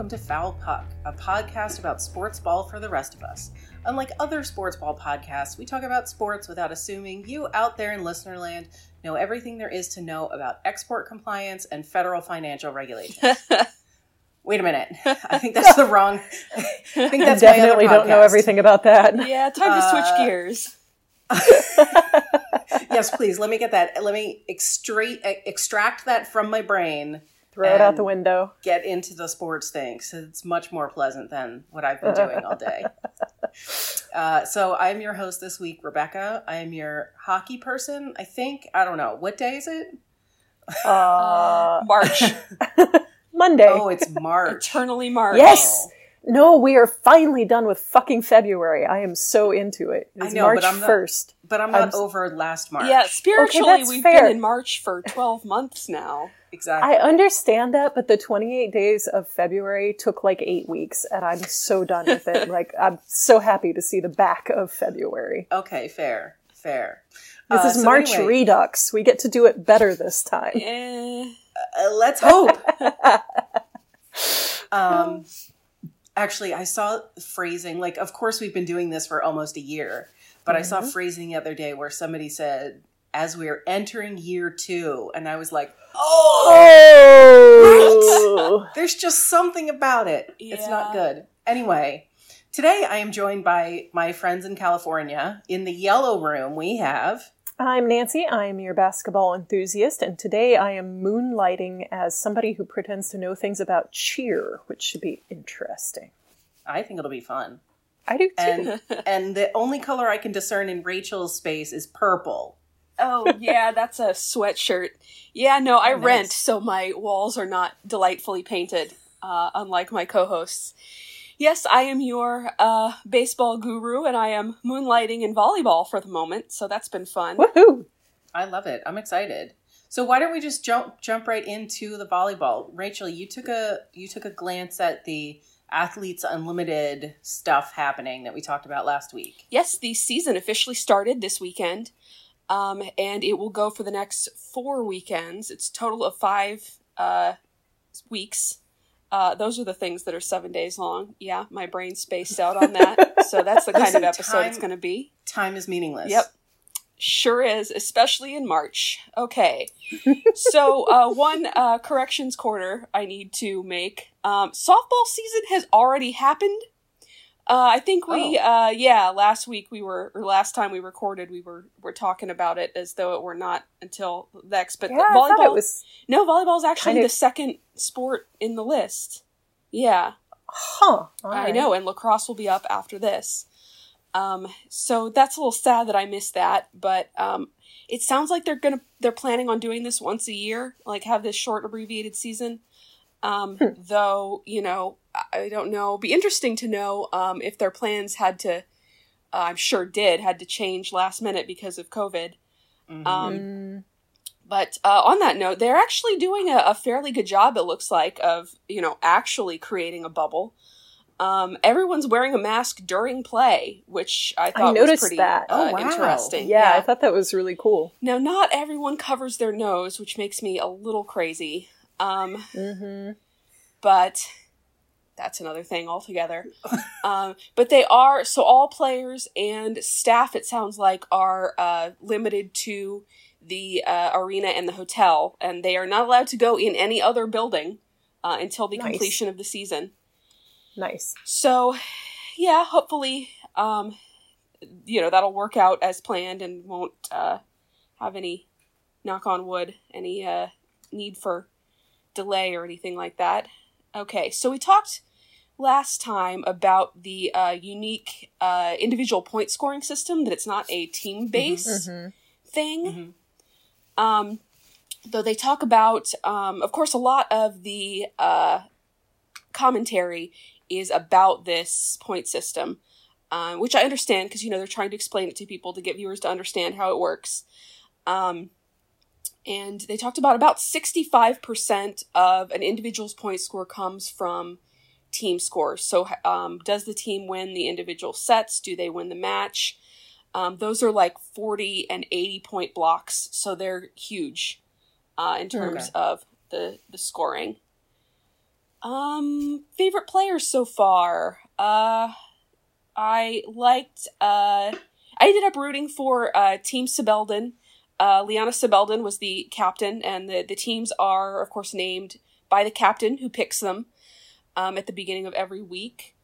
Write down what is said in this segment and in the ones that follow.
Hi, and welcome to Foul Puck, a podcast about sports ball for the rest of us. Unlike other sports ball podcasts, we talk about sports without assuming you out there in listener land know everything there is to know about export compliance and federal financial regulations. Wait a minute. I think that's the wrong. I think that's Definitely my other don't know everything about that. Yeah, time to switch Uh, gears. yes, please. Let me get that. Let me extract extract that from my brain. Throw it out the window. Get into the sports thing. So it's much more pleasant than what I've been doing all day. Uh, so I'm your host this week, Rebecca. I am your hockey person. I think I don't know what day is it. Uh, March. Monday. Oh, it's March. Eternally March. Yes! No, we are finally done with fucking February. I am so into it. I know, March but I'm not- 1st. but I'm not I'm over last March. Yeah, spiritually, that's we've fair. been in March for 12 months now. Exactly. I understand that, but the 28 days of February took like eight weeks, and I'm so done with it. like, I'm so happy to see the back of February. okay, fair, fair. This Uh, is so March anyway, Redux. We get to do it better this time. Eh, uh, let's hope. um, actually, I saw phrasing. Like, of course, we've been doing this for almost a year, but I saw phrasing the other day where somebody said, "As we're entering year two. and I was like, Oh! "There's just something about it. It's not good." Anyway. Today, I am joined by my friends in California. In the yellow room, we have I'm Nancy. I am your basketball enthusiast, and today I am moonlighting as somebody who pretends to know things about cheer, which should be interesting. I think it'll be fun. I do too. And and the only color I can discern in Rachel's space is purple. Oh, yeah, that's a sweatshirt. Yeah, no, I Oh, nice. rent, so my walls are not delightfully painted, uh, unlike my co hosts. Yes, I am your uh, baseball guru, and I am moonlighting in volleyball for the moment, so that's been fun. Woohoo! I love it. I'm excited. So why don't we just jump jump right into the volleyball? Rachel, you took a you took a glance at the Athletes Unlimited stuff happening that we talked about last week. Yes, the season officially started this weekend, um, and it will go for the next four weekends. It's a total of five uh, weeks. Uh, those are the things that are seven days long. Yeah, my brain spaced out on that. so that's the kind of Listen, episode it's going to be. Time is meaningless. Yep. Sure is, especially in March. Okay. so, uh, one uh, corrections quarter I need to make. Um, softball season has already happened. Uh, I think we, uh, yeah, last week we were, or last time we recorded, we were, were talking about it as though it were not until next. But Yeah, the I thought volleyball, was. no, volleyball is actually kind of- the second sport in the list. Yeah. Huh. all I right. know, and lacrosse will be up after this. Um, so that's a little sad that I missed that, but um, it sounds like they're gonna they're planning on doing this once a year, like have this short abbreviated season. Um, Hmm. Though you know, I- I don't know. Be interesting to know um, if their plans had to. Uh, I'm sure did had to change last minute because of COVID. Mhm. Um, Mm, but uh, on that note, they're actually doing a, a fairly good job. It looks like of you know actually creating a bubble. Um, everyone's wearing a mask during play, which I thought was noticed pretty that. Uh, Oh, wow. interesting. yeah, I thought that was really cool. now, not everyone covers their nose, which makes me a little crazy. Um, hmm but that's another thing altogether. um, but they are so all players and staff. It sounds like are uh, limited to the uh, arena and the hotel, and they are not allowed to go in any other building uh, until the Nice. completion of the season. Nice. So, yeah, hopefully, um, you know that'll work out as planned and won't uh, have any knock on wood any uh, need for delay or anything like that. Okay, so we talked last time about the uh, unique uh, individual point scoring system that it's not a team based hmm thing. Mhm. Um, though they talk about, um, of course, a lot of the uh, commentary is about this point system, uh, which I understand because you know they're trying to explain it to people to get viewers to understand how it works. Um, and they talked about about sixty five percent of an individual's point score comes from team scores. So, um, does the team win the individual sets? Do they win the match? Um, those are like 40 and 80 point blocks, so they're huge uh, in terms Okay. of the, the scoring. Um, favorite players so far. Uh, I liked. Uh, I ended up rooting for uh, Team Sybeldon. Uh, Lianna Sybeldon was the captain, and the the teams are, of course, named by the captain who picks them um, at the beginning of every week.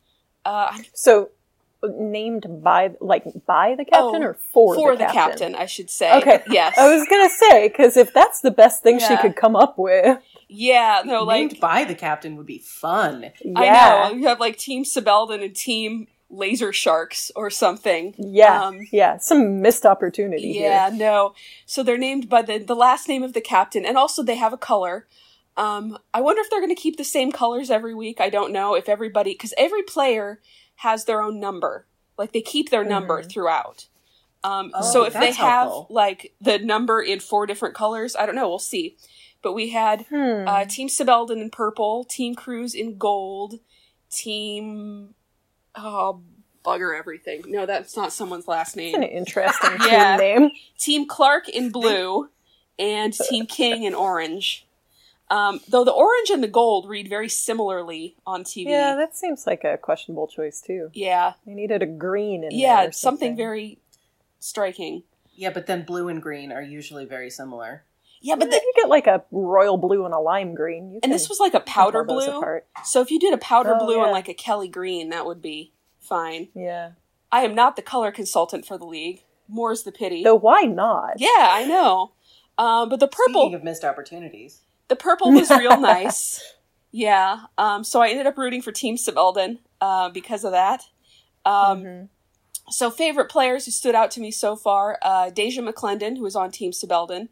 Uh, So named by like by the captain Oh, or for, for the, the captain? captain, I should say. Okay. Yes. I was gonna say because if that's the best thing she could come up with, yeah. No, like Named by the captain would be fun. yeah, I know you have like Team Sybeldon and Team Laser Sharks or something. yeah, Um, yeah, some missed opportunity Yeah, here. no. So they're named by the the last name of the captain, and also they have a color. Um, I wonder if they're going to keep the same colors every week. I don't know if everybody because every player has their own number. Like they keep their number Mhm. throughout. Um, Oh, so if they that's have helpful. like the number in four different colors, I don't know. We'll see. But we had Hmm. uh, Team Sybeldon in purple, Team Cruz in gold, Team oh bugger everything. No, that's not someone's last name. an interesting Yeah. team name. Team Clark in blue and Team King in orange. Um, though the orange and the gold read very similarly on TV. Yeah, that seems like a questionable choice too. yeah, They needed a green in yeah, there. or something very striking. Yeah, but then blue and green are usually very similar. Yeah, but then you get like a royal blue and a lime green, you and this was like a powder blue. apart. So if you did a powder Oh, blue yeah. and like a Kelly green, that would be fine. Yeah. I am not the color consultant for the league. More's the pity. Though why not? Yeah, I know. Um, but the purple, Speaking of missed opportunities. The purple was real nice. Yeah. Um, so I ended up rooting for Team Sybeldon uh, because of that. Um, Mhm. So favorite players who stood out to me so far: uh, Deja McClendon, who is on Team Sybeldon.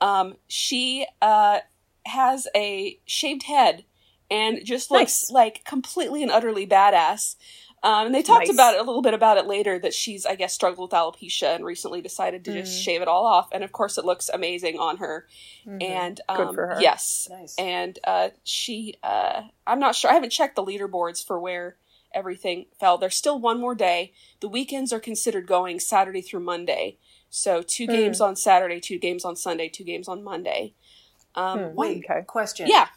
Um, she uh, has a shaved head and just looks Nice. like completely and utterly badass. Um, and they talked Nice. about it a little bit about it later that she's, I guess, struggled with alopecia and recently decided to just Mhm. shave it all off. And of course, it looks amazing on her. Mhm. And Good um, for her. yes, Nice. and uh, she uh, i'm not sure i haven't checked the leaderboards for where everything fell there's still one more day the weekends are considered going saturday through monday so two Hmm. games on saturday two games on sunday two games on monday um, Hmm. Wait, Okay. question. yeah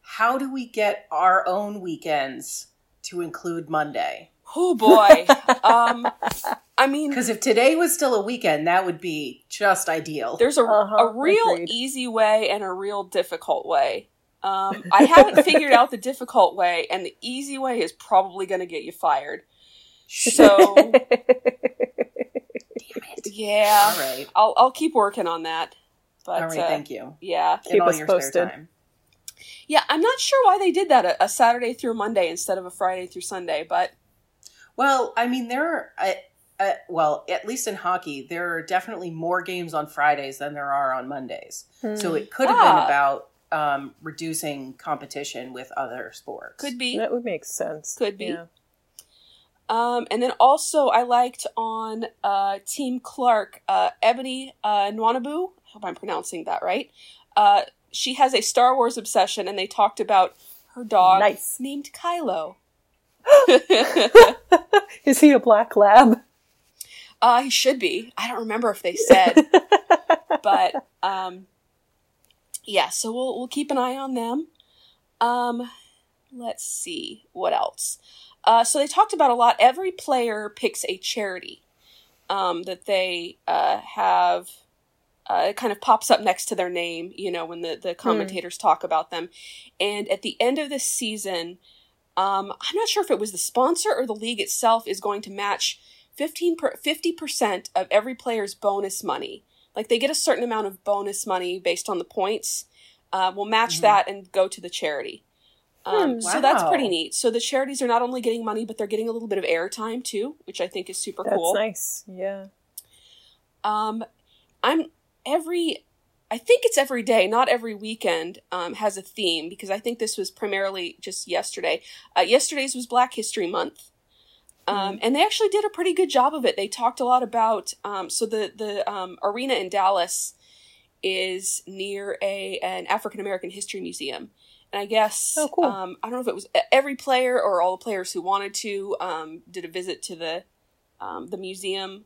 How do we get our own weekends to include Monday? oh boy um, i mean Because if today was still a weekend, that would be just ideal. there's a, Uh-huh, a real agreed. easy way and a real difficult way um, i haven't figured out the difficult way and the easy way is probably going to get you fired so yeah All right. I'll I'll keep working on that. But All right, uh, thank you. yeah, Keep us your posted. Spare time. yeah. I'm not sure why they did that a, a Saturday through Monday instead of a Friday through Sunday, but Well, I mean, there are, uh, uh, well, at least in hockey, there are definitely more games on Fridays than there are on Mondays. So it could have Ah. been about um, reducing competition with other sports. could be. that would make sense. Could be. Yeah. Um, and then also I liked on uh, Team Clark, uh, Ebony uh, Nwanebu. I hope I'm pronouncing that right. Uh, she has a Star Wars obsession, and they talked about her dog Nice. named Kylo. Is he a black lab? Uh, he should be. I don't remember if they said, but um, yeah. So we'll we'll keep an eye on them. Um, let's see what else. Uh, so they talked about a lot. Every player picks a charity um, that they uh, have. Uh, it kind of pops up next to their name, you know, when the, the commentators talk about them. And at the end of this season, um, I'm not sure if it was the sponsor or the league itself is going to match 15 per, 50% of every player's bonus money. Like they get a certain amount of bonus money based on the points. Uh, we'll match Mhm. that and go to the charity. Um, Hmm. So that's pretty neat. So the charities are not only getting money, but they're getting a little bit of airtime too, which I think is super That's cool. That's nice. Yeah. Um, I'm every, I think it's every day, not every weekend, um, has a theme because I think this was primarily just yesterday. Uh, yesterday's was Black History Month. Um, and they actually did a pretty good job of it. They talked a lot about, um, so the, the, um, arena in Dallas is near a, an African American history museum. And I guess, Oh, cool. um, I don't know if it was every player or all the players who wanted to, um, did a visit to the, um, the museum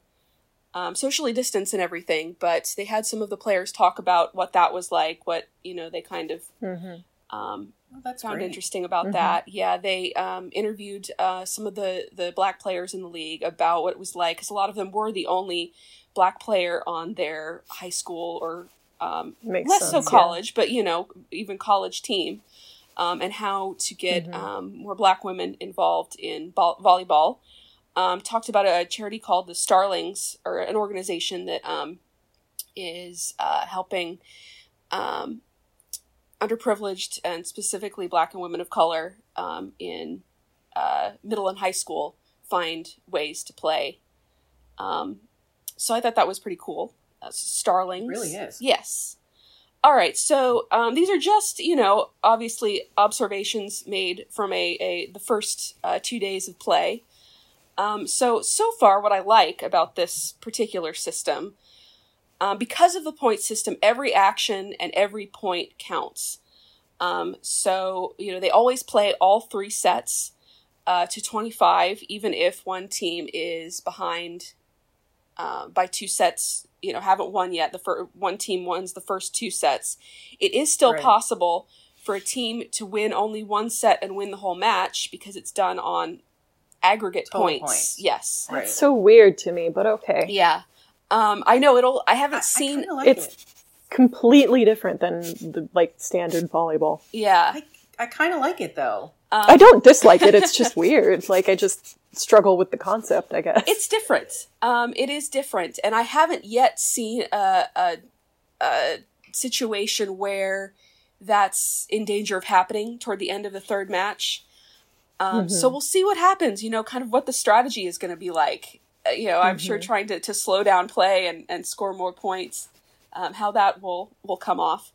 um, socially distanced and everything, but they had some of the players talk about what that was like, what you know they kind of hmm um, Oh, that's found great. interesting about Mhm. that. Yeah, they um, interviewed uh, some of the the black players in the league about what it was like because a lot of them were the only black player on their high school or um, Makes less sense, so yeah. college, but you know even college team, um, and how to get Mhm. um, more black women involved in ball- volleyball. Um, talked about a charity called the Starlings, or an organization that um, is uh, helping um, underprivileged and specifically black and women of color um, in uh, middle and high school find ways to play. Um, so I thought that was pretty cool. Uh, Starlings. It really is. Yes. All right, so um, these are just you know obviously observations made from a, a the first uh, two days of play. Um, so so far, what I like about this particular system, um, because of the point system, every action and every point counts. Um, so you know they always play all three sets uh, to twenty five, even if one team is behind uh, by two sets. You know, haven't won yet. The fir- one team wins the first two sets. It is still Right. possible for a team to win only one set and win the whole match because it's done on aggregate Total points. points. Yes. Right. That's so weird to me, but okay. Yeah. Um, I know it'll. I haven't I, seen. I like it's- it. Completely different than the like standard volleyball. yeah. I, I kind of like it though. Um, I don't dislike it. It's just weird. Like I just struggle with the concept. I guess It's different. Um, it is different, and I haven't yet seen a, a, a situation where that's in danger of happening toward the end of the third match. Um, So we'll see what happens. You know, kind of what the strategy is going to be like. Uh, you know, I'm sure trying to, to slow down play and, and score more points, um, how that will will come off.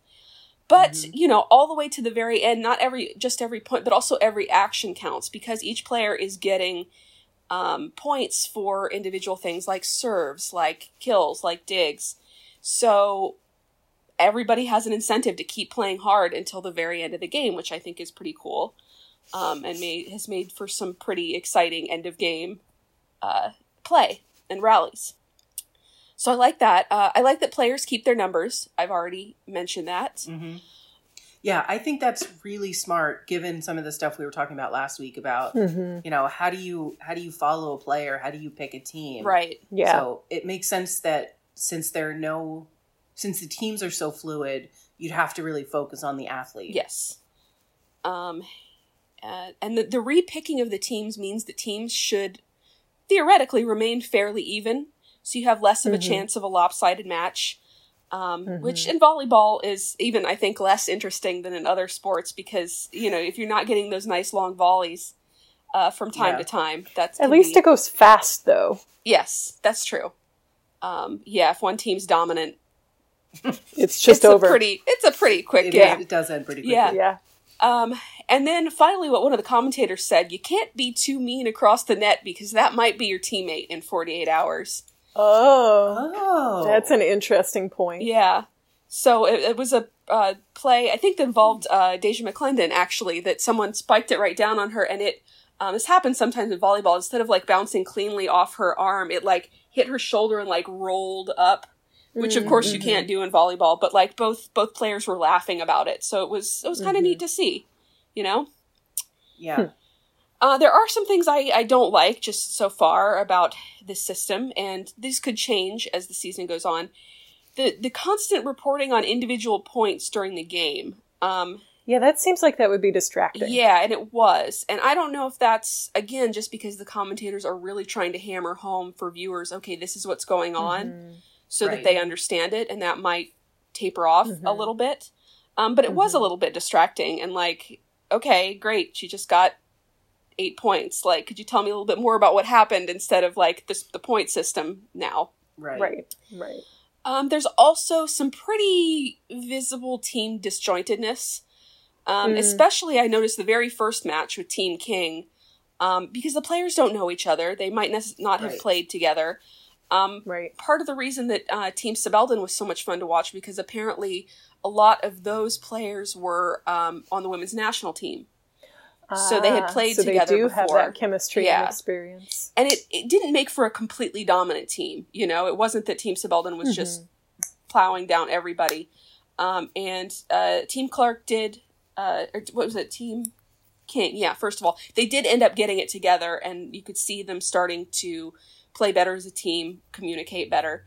But you know, all the way to the very end, not every just every point, but also every action counts because each player is getting um, points for individual things like serves, like kills, like digs. So everybody has an incentive to keep playing hard until the very end of the game, which I think is pretty cool, um, and made, has made for some pretty exciting end of game uh, play and rallies. So I like that. Uh, I like that players keep their numbers. I've already mentioned that. hmm Yeah, I think that's really smart given some of the stuff we were talking about last week about hmm you know how do you how do you follow a player how do you pick a team Right. Yeah. so it makes sense that since there are no since the teams are so fluid you'd have to really focus on the athlete Yes. Um, uh, and the, the repicking of the teams means that teams should theoretically remain fairly even, so you have less of a Mhm. chance of a lopsided match. Um, Mhm. Which in volleyball is even, I think, less interesting than in other sports because you know if you're not getting those nice long volleys uh, from time Yeah. to time, that's At least be- it goes fast, though. yes, that's true. Um, yeah, if one team's dominant, It's just it's over. a pretty it's a pretty quick it, game. it does end pretty quickly Yeah. yeah. Um, and then finally, what one of the commentators said: you can't be too mean across the net because that might be your teammate in 48 hours. Oh, oh that's an interesting point. Yeah. So it, it was a uh, play, I think, that involved uh, Deja McClendon, actually, that someone spiked it right down on her, and it. Um, this happens sometimes in volleyball. Instead of like bouncing cleanly off her arm, it like hit her shoulder and like rolled up, which of course you can't do in volleyball. But like both both players were laughing about it, so it was it was kind of neat to see, you know. yeah Uh, there are some things I, I don't like just so far about this system, and these could change as the season goes on. The the constant reporting on individual points during the game. Um, Yeah, that seems like that would be distracting. yeah, and it was. And I don't know if that's, again, just because the commentators are really trying to hammer home for viewers, okay, this is what's going on, Mhm. so Right. that they understand it, and that might taper off a Mhm. little bit. Um, but it was a Mhm. little bit distracting, and like, okay, great, she just got eight points. Like, could you tell me a little bit more about what happened instead of like this the point system now? right Right, right. Um, there's also some pretty visible team disjointedness. Um, Mm. Especially, I noticed the very first match with Team King, um, because the players don't know each other. They might nec- not have Right. played together. Um, Right. part of the reason that uh, Team Sybeldon was so much fun to watch because apparently a lot of those players were um, on the women's national team. So they had Ah, played so together they do have that chemistry Yeah. and experience. and it, it didn't make for a completely dominant team. You know, it wasn't that Team Sybeldon was just plowing down everybody. Um, and uh, Team Clark did uh, or what was it, Team King? Yeah, first of all, they did end up getting it together, and you could see them starting to play better as a team, communicate better.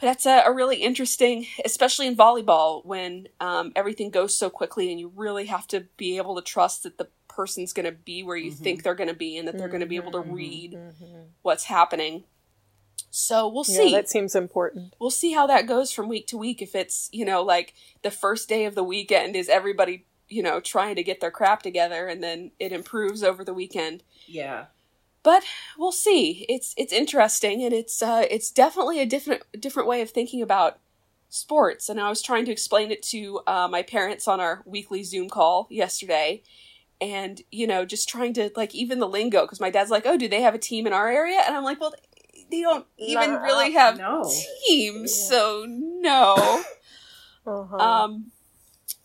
But that's a, a really interesting, especially in volleyball, when um, everything goes so quickly, and you really have to be able to trust that the person's going to be where you Mhm. think they're going to be, and that they're going to be able to Mhm. read Mhm. what's happening. So we'll Yeah, see. that seems important. we'll see how that goes from week to week. If it's, you know, like the first day of the weekend is everybody, you know, trying to get their crap together and then it improves over the weekend. Yeah. But we'll see. It's it's interesting and it's uh it's definitely a different different way of thinking about sports. And I was trying to explain it to uh, my parents on our weekly Zoom call yesterday. And, you know, just trying to like even the lingo because my dad's like, "Oh, do they have a team in our area?" And I'm like, "Well, they don't even Nah, really have No. teams, Yeah. so no. Uh-huh. um,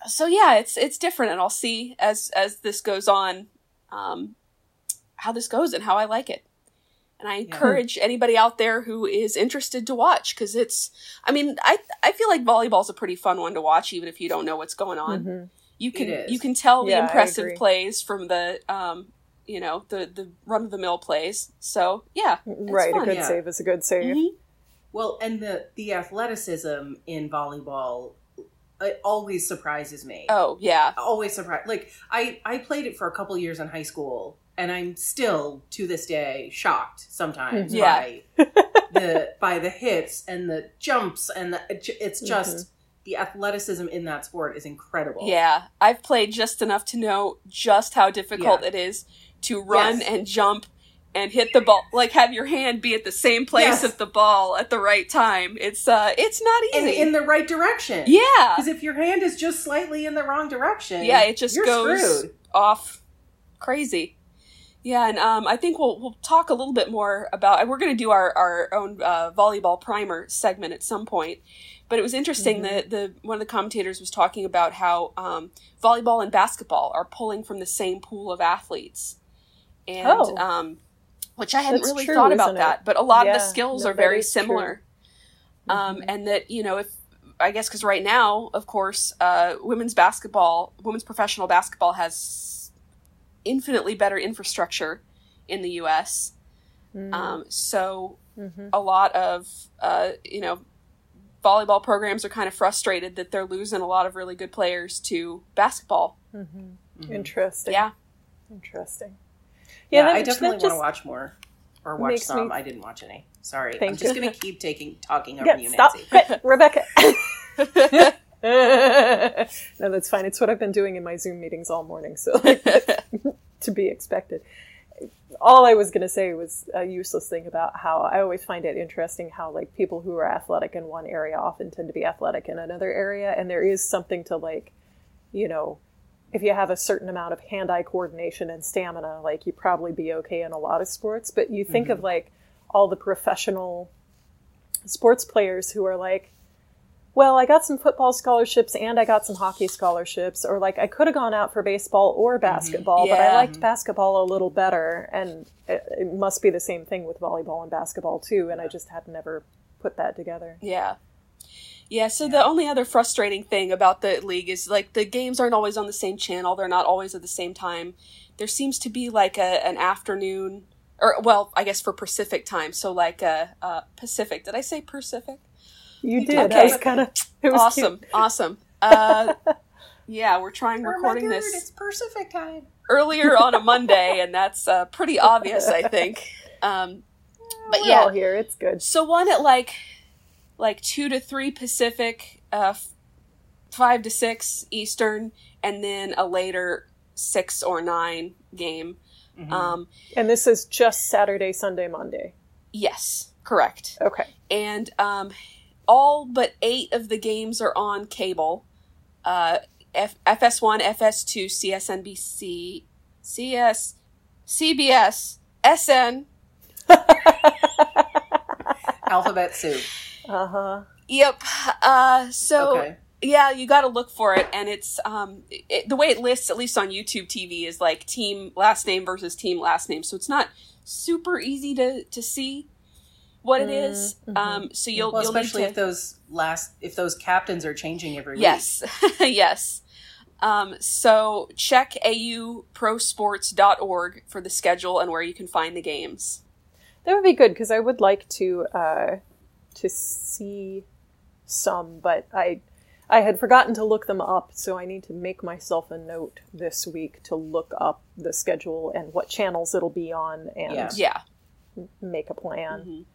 so yeah, it's it's different, and I'll see as as this goes on, um, how this goes and how I like it. And I encourage anybody out there who is interested to watch because it's. I mean, I I feel like volleyball's a pretty fun one to watch, even if you don't know what's going on. Mhm. You can you can tell the Yeah, I impressive plays from the um, you know, the the run of the mill plays. So yeah, Right, fun, a good yeah. save is a good save. Mhm. Well, and the the athleticism in volleyball it always surprises me. oh yeah, Always surprised. Like I I played it for a couple years in high school, and I'm still to this day shocked sometimes. Yeah. by the by the hits and the jumps and the, it's just the athleticism in that sport is incredible. Yeah, I've played just enough to know just how difficult Yeah. it is to run Yes. and jump and hit the ball like have your hand be at the same place Yes. at the ball at the right time. It's uh it's not and easy. in the right direction. yeah. Because if your hand is just slightly in the wrong direction, Yeah, it just goes screwed. off crazy. Yeah, and um, I think we'll we'll talk a little bit more about. We're going to do our our own uh, volleyball primer segment at some point, but it was interesting Mm-hmm. that the one of the commentators was talking about how um, volleyball and basketball are pulling from the same pool of athletes, and Oh. um, which I hadn't That's really true, thought about it? that. But a lot of the skills no, are very similar, um, Mhm. and that you know if I guess because right now, of course, uh, women's basketball, women's professional basketball has infinitely better infrastructure in the U.S. Mhm. Um, so Mhm. a lot of uh, you know volleyball programs are kind of frustrated that they're losing a lot of really good players to basketball. Mhm. Mhm. Interesting. Yeah, Interesting. Yeah, that- I definitely want to watch more or watch some. me- I didn't watch any. Sorry, I'm Thank just gonna keep taking talking over Yeah, you, stop. Nancy. Quit, Rebecca. no, that's fine. It's what I've been doing in my Zoom meetings all morning, so to be expected. All I was going to say was a useless thing about how I always find it interesting how like people who are athletic in one area often tend to be athletic in another area, and there is something to like, you know, if you have a certain amount of hand-eye coordination and stamina, like you probably be okay in a lot of sports. But you think of mm-hmm. like all the professional sports players who are like, well, I got some football scholarships and I got some hockey scholarships, or like I could have gone out for baseball or basketball, but I Yeah. liked basketball a little better. And it, it must be the same thing with volleyball and basketball too. And I just had never put that together. yeah. Yeah, so the only other frustrating thing about the league is like the games aren't always on the same channel. They're not always at the same time. There seems to be like a an afternoon or well, I guess for Pacific time. So like a uh, Pacific. Did I say Pacific? You You did. did. I was kind of awesome, cute. awesome. Uh, yeah, we're trying For recording my God, this It's Pacific time. earlier on a Monday, and that's uh, pretty obvious, I think. Um, but We're all yeah, here. It's good. so one at like like two to three Pacific, uh, f- five to six Eastern, and then a later six or nine game. Mhm. Um, And this is just Saturday, Sunday, Monday. yes, correct. Okay. and um, all but eight of the games are on cable. Uh, F- FS1, FS2, CSNBC, CS, CBS, SN. Alphabet soup. Uh huh. Yep. Uh, so Okay. yeah, you got to look for it, and it's um it, the way it lists, at least on YouTube TV, is like team last name versus team last name. So it's not super easy to to see what it is. Mhm. Um, so you'll Well, you'll especially need to, if those last if those captains are changing every week. Yes, yes. Um, so check auprosports.org for the schedule and where you can find the games. That would be good because I would like to uh, to see some, but I I had forgotten to look them up, so I need to make myself a note this week to look up the schedule and what channels it'll be on and Yeah. Yeah. make a plan. Mhm.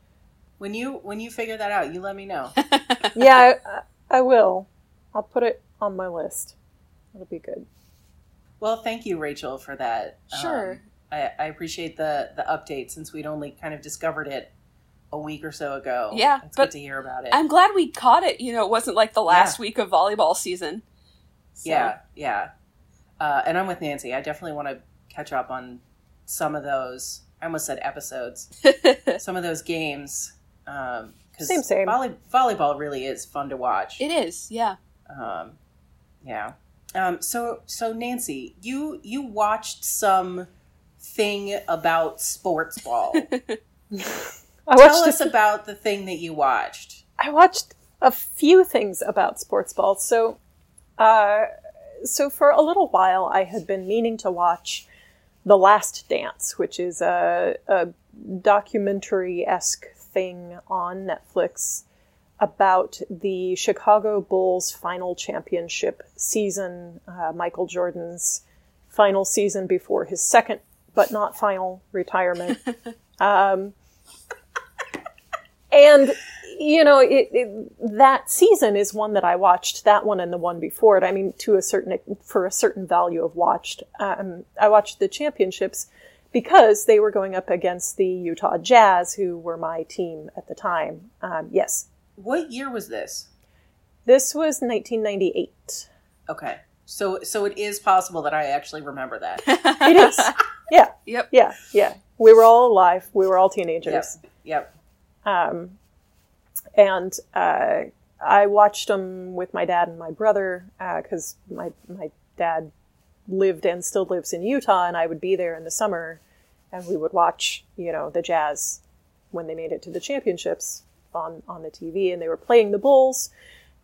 When you when you figure that out, you let me know. yeah, I, I will. I'll put it on my list. It'll be good. Well, thank you, Rachel, for that. Sure. Um, I, I appreciate the the update since we'd only kind of discovered it a week or so ago. Yeah, it's good to hear about it. I'm glad we caught it. You know, it wasn't like the last Yeah. week of volleyball season. So- Yeah, yeah. Uh, and I'm with Nancy. I definitely want to catch up on some of those. I almost said episodes. some of those games. Um, cause Same, same. Volley, volleyball really is fun to watch. it is, yeah. Um, yeah. Um, so so Nancy, you you watched some thing about sports ball. I Tell watched us a, about the thing that you watched. I watched a few things about sports ball. So, uh, so for a little while, I had been meaning to watch The Last Dance, which is a, a documentary esque thing on Netflix about the Chicago Bulls final championship season, uh, Michael Jordan's final season before his second but not final retirement. um, and you know, it, it, that season is one that I watched. That one and the one before it. I mean, to a certain for a certain value of watched. Um, I watched the championships because they were going up against the Utah Jazz, who were my team at the time. Um, yes, What year was this? this was 1998. Okay. So so it is possible that I actually remember that. It is. yeah, Yep. yeah, yeah. We were all alive. We were all teenagers. Yep. Um, and uh, I watched them with my dad and my brother because my my dad lived and still lives in Utah, and I would be there in the summer, and we would watch you know the Jazz when they made it to the championships on on the TV, and they were playing the Bulls.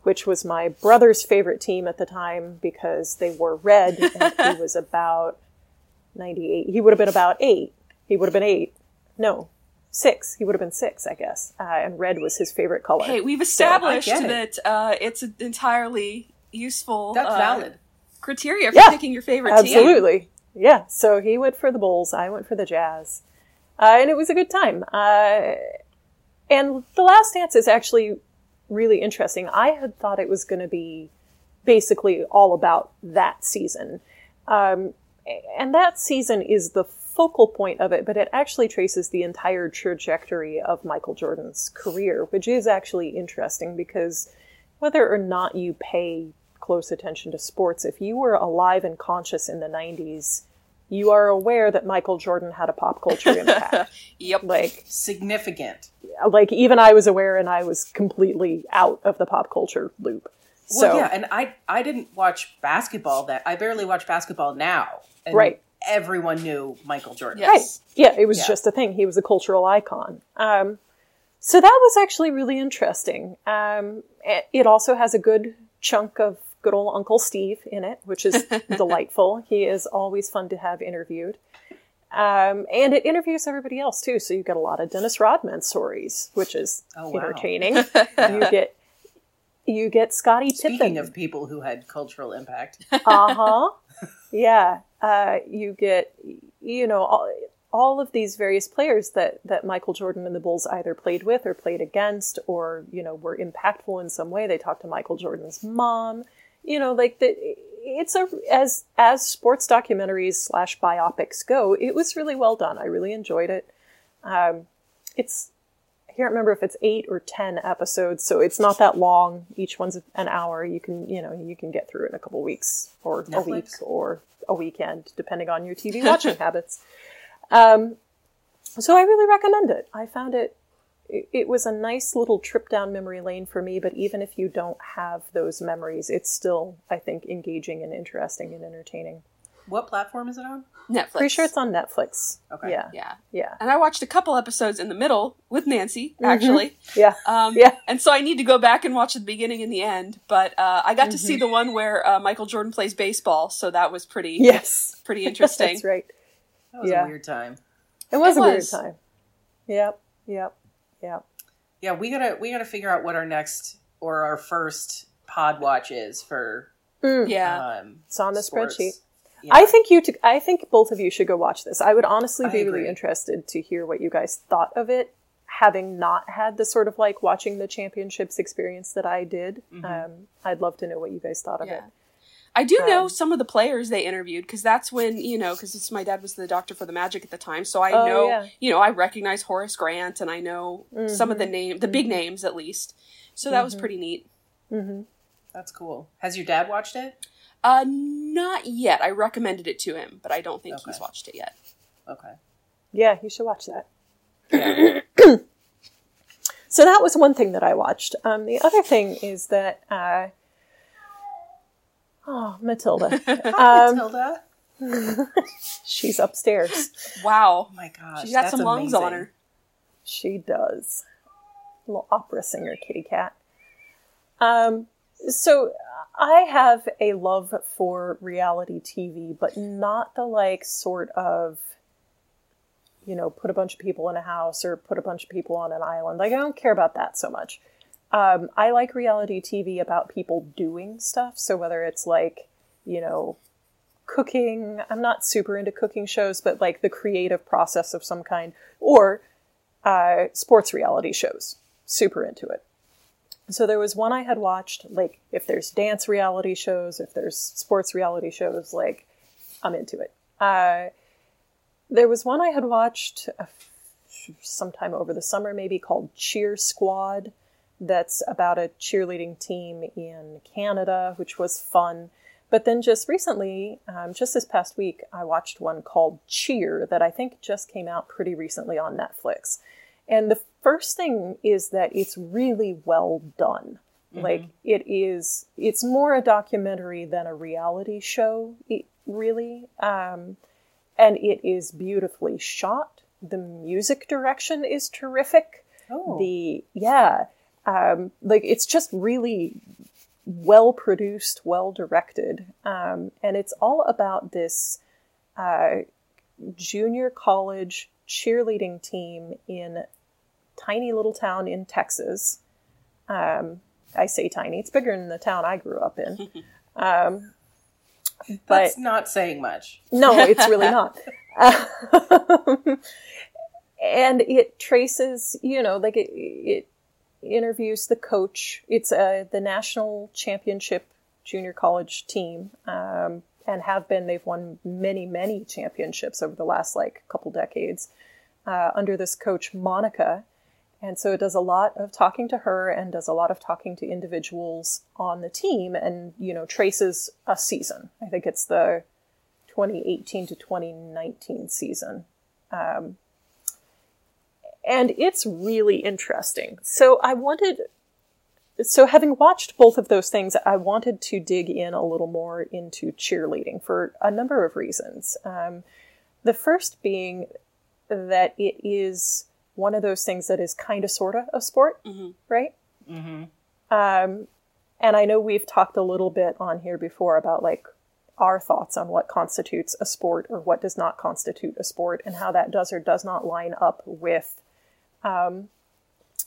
Which was my brother's favorite team at the time because they wore red, and he was about ninety-eight. He would have been about eight. He would have been eight. No, six. He would have been six, I guess. Uh, and red was his favorite color. Hey, we've established get it. that uh, it's an entirely useful That's uh, valid. Criteria for Yeah, picking your favorite team. Absolutely. Yeah. So he went for the Bulls. I went for the Jazz. Uh, and it was a good time. Uh, and The Last Dance is actually really interesting. I had thought it was going to be basically all about that season. Um, and that season is the focal point of it, but it actually traces the entire trajectory of Michael Jordan's career, which is actually interesting because whether or not you pay close attention to sports, if you were alive and conscious in the 90s, you are aware that Michael Jordan had a pop culture impact. Yep. like, Significant. like even I was aware and I was completely out of the pop culture loop. Well, So, yeah, and I I didn't watch basketball that I barely watch basketball now. And Right. Everyone knew Michael Jordan. Yes. Right. Yeah, it was Yeah. just a thing. He was a cultural icon. Um, so that was actually really interesting. Um, it also has a good chunk of good old Uncle Steve in it, which is delightful. He is always fun to have interviewed. Um, and it interviews everybody else too. So you get a lot of Dennis Rodman stories, which is Oh, wow. entertaining. you get you get Scottie Speaking Pippen. of people who had cultural impact, uh huh. Yeah. Uh, you get, you know, all, all of these various players that, that Michael Jordan and the Bulls either played with or played against or, you know, were impactful in some way. They talked to Michael Jordan's mom. You know, like the, it's a, as, as sports documentaries slash biopics go, it was really well done. I really enjoyed it. Um, it's, I can't remember if it's eight or ten episodes, so it's not that long. Each one's an hour. You can, you know, you can get through it in a couple weeks or a week or a weekend, depending on your TV watching habits. Um, so I really recommend it. I found it, it. It was a nice little trip down memory lane for me. But even if you don't have those memories, it's still, I think, engaging and interesting and entertaining. what platform is it on? Netflix. Pretty sure it's on Netflix. Okay. Yeah. Yeah. Yeah. And I watched a couple episodes in the middle with Nancy, Mhm. actually. Yeah. Um, Yeah. And so I need to go back and watch the beginning and the end. But uh, I got to Mm-hmm. see the one where uh, Michael Jordan plays baseball, so that was pretty Yes. pretty interesting. That's right. That was Yeah. a weird time. It was It a weird time. Yep. Yep. Yep. Yeah, we gotta we gotta figure out what our next or our first pod watch is for Mm. Yeah. um It's on the sports. spreadsheet. Yeah. I think you. T- I think both of you should go watch this. I would honestly be really interested to hear what you guys thought of it, having not had the sort of like watching the championships experience that I did. Mhm. Um, I'd love to know what you guys thought of Yeah. it. I do know Um, some of the players they interviewed because that's when you know because my dad was the doctor for the Magic at the time, so I Oh, know yeah. you know I recognize Horace Grant and I know some of the Mhm. name the big names at least. So that was pretty neat. hmm That's cool. Has your dad watched it? Uh, not yet. I recommended it to him, but I don't think he's watched it yet. Okay. Yeah, you should watch that. Yeah. So that was one thing that I watched. Um, the other thing is that. Uh, oh, Matilda. Hi, Um, Matilda. she's upstairs. Wow, Oh my gosh. she's got that's some lungs on her. She does. Little opera singer, kitty cat. Um, so I have a love for reality TV, but not the like sort of, you know, put a bunch of people in a house or put a bunch of people on an island. Like I don't care about that so much. Um, I like reality TV about people doing stuff. So whether it's like, you know, cooking, I'm not super into cooking shows, but like the creative process of some kind, or uh, sports reality shows. Super into it. So there was one I had watched, like if there's dance reality shows, if there's sports reality shows, like I'm into it. Uh, there was one I had watched uh, sometime over the summer, maybe called Cheer Squad. That's about a cheerleading team in Canada, which was fun. But then just recently, um, just this past week, I watched one called Cheer that I think just came out pretty recently on Netflix. And the first thing is that it's really well done. Like it is, it's more a documentary than a reality show, really. Um, and it is beautifully shot. The music direction is terrific. Oh. The yeah, um, like it's just really well produced, well directed, um, and it's all about this uh, junior college cheerleading team in tiny little town in Texas. Um, I say tiny; it's bigger than the town I grew up in. Um, but That's not saying much. no, it's really not. And it traces, you know, like it, it interviews the coach. It's uh, the national championship junior college team, um, and have been. They've won many, many championships over the last like couple decades uh, under this coach Monica. And so it does a lot of talking to her and does a lot of talking to individuals on the team and, you know, traces a season. I think it's the 2018 to 2019 season. Um, and it's really interesting. So I wanted, so having watched both of those things, I wanted to dig in a little more into cheerleading for a number of reasons. Um, the first being that it is one of those things that is kind of sort of a sport, Mhm. right? Mm-hmm. Um, and I know we've talked a little bit on here before about like our thoughts on what constitutes a sport or what does not constitute a sport and how that does or does not line up with Um,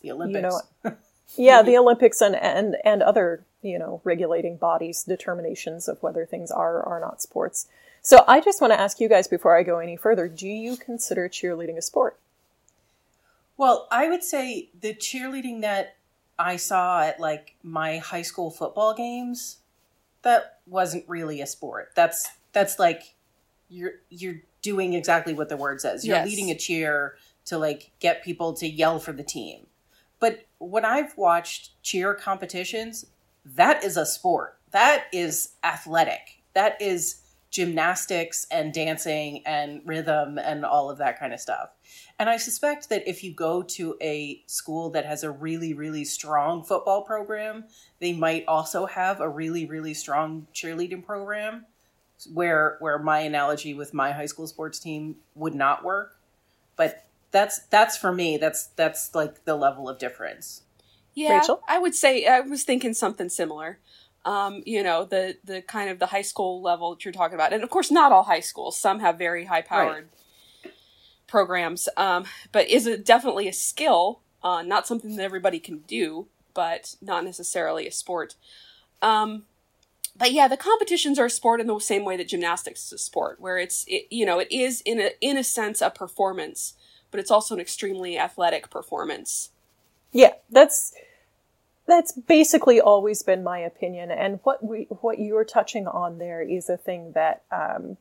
the Olympics. know, yeah the olympics and, and and other you know regulating bodies determinations of whether things are or are not sports so i just want to ask you guys before i go any further do you consider cheerleading a sport Well, I would say the cheerleading that I saw at like my high school football games, that wasn't really a sport. That's that's like you're you're doing exactly what the word says. You're Yes. leading a cheer to like get people to yell for the team. But when I've watched cheer competitions, that is a sport. That is athletic. That is gymnastics and dancing and rhythm and all of that kind of stuff. And I suspect that if you go to a school that has a really, really strong football program, they might also have a really, really strong cheerleading program. where where my analogy with my high school sports team would not work. But that's that's for me. That's that's like the level of difference. Yeah, Rachel? I would say I was thinking something similar. Um, you know, the the kind of the high school level that you're talking about, and of course, not all high schools. Some have very high powered programs, um, but is it definitely a skill? Uh, not something that everybody can do, but not necessarily a sport. Um, but yeah, the competitions are a sport in the same way that gymnastics is a sport, where it's it, you know it is in a in a sense a performance, but it's also an extremely athletic performance. Yeah, that's that's basically always been my opinion. And what we what you're touching on there is a thing that um,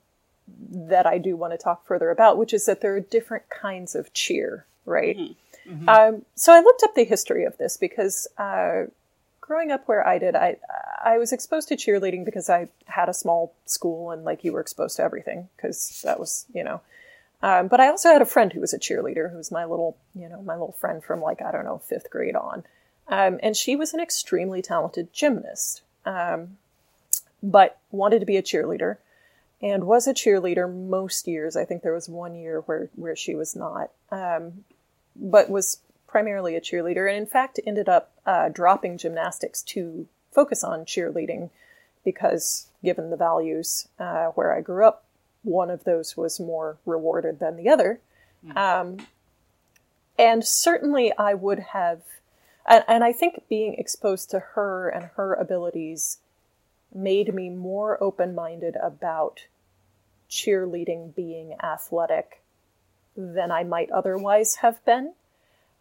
that I do want to talk further about, which is that there are different kinds of cheer, right? Um, so I looked up the history of this because uh, growing up where I did, I I was exposed to cheerleading because I had a small school and like you were exposed to everything because that was you know. Um, but I also had a friend who was a cheerleader, who was my little you know my little friend from like I don't know fifth grade on, um, and she was an extremely talented gymnast, um, but wanted to be a cheerleader and was a cheerleader most years. I think there was one year where where she was not, um, but was primarily a cheerleader, and in fact ended up uh, dropping gymnastics to focus on cheerleading because, given the values uh, where I grew up, one of those was more rewarded than the other. Um, and certainly, I would have, and, and I think being exposed to her and her abilities made me more open minded about cheerleading being athletic than I might otherwise have been.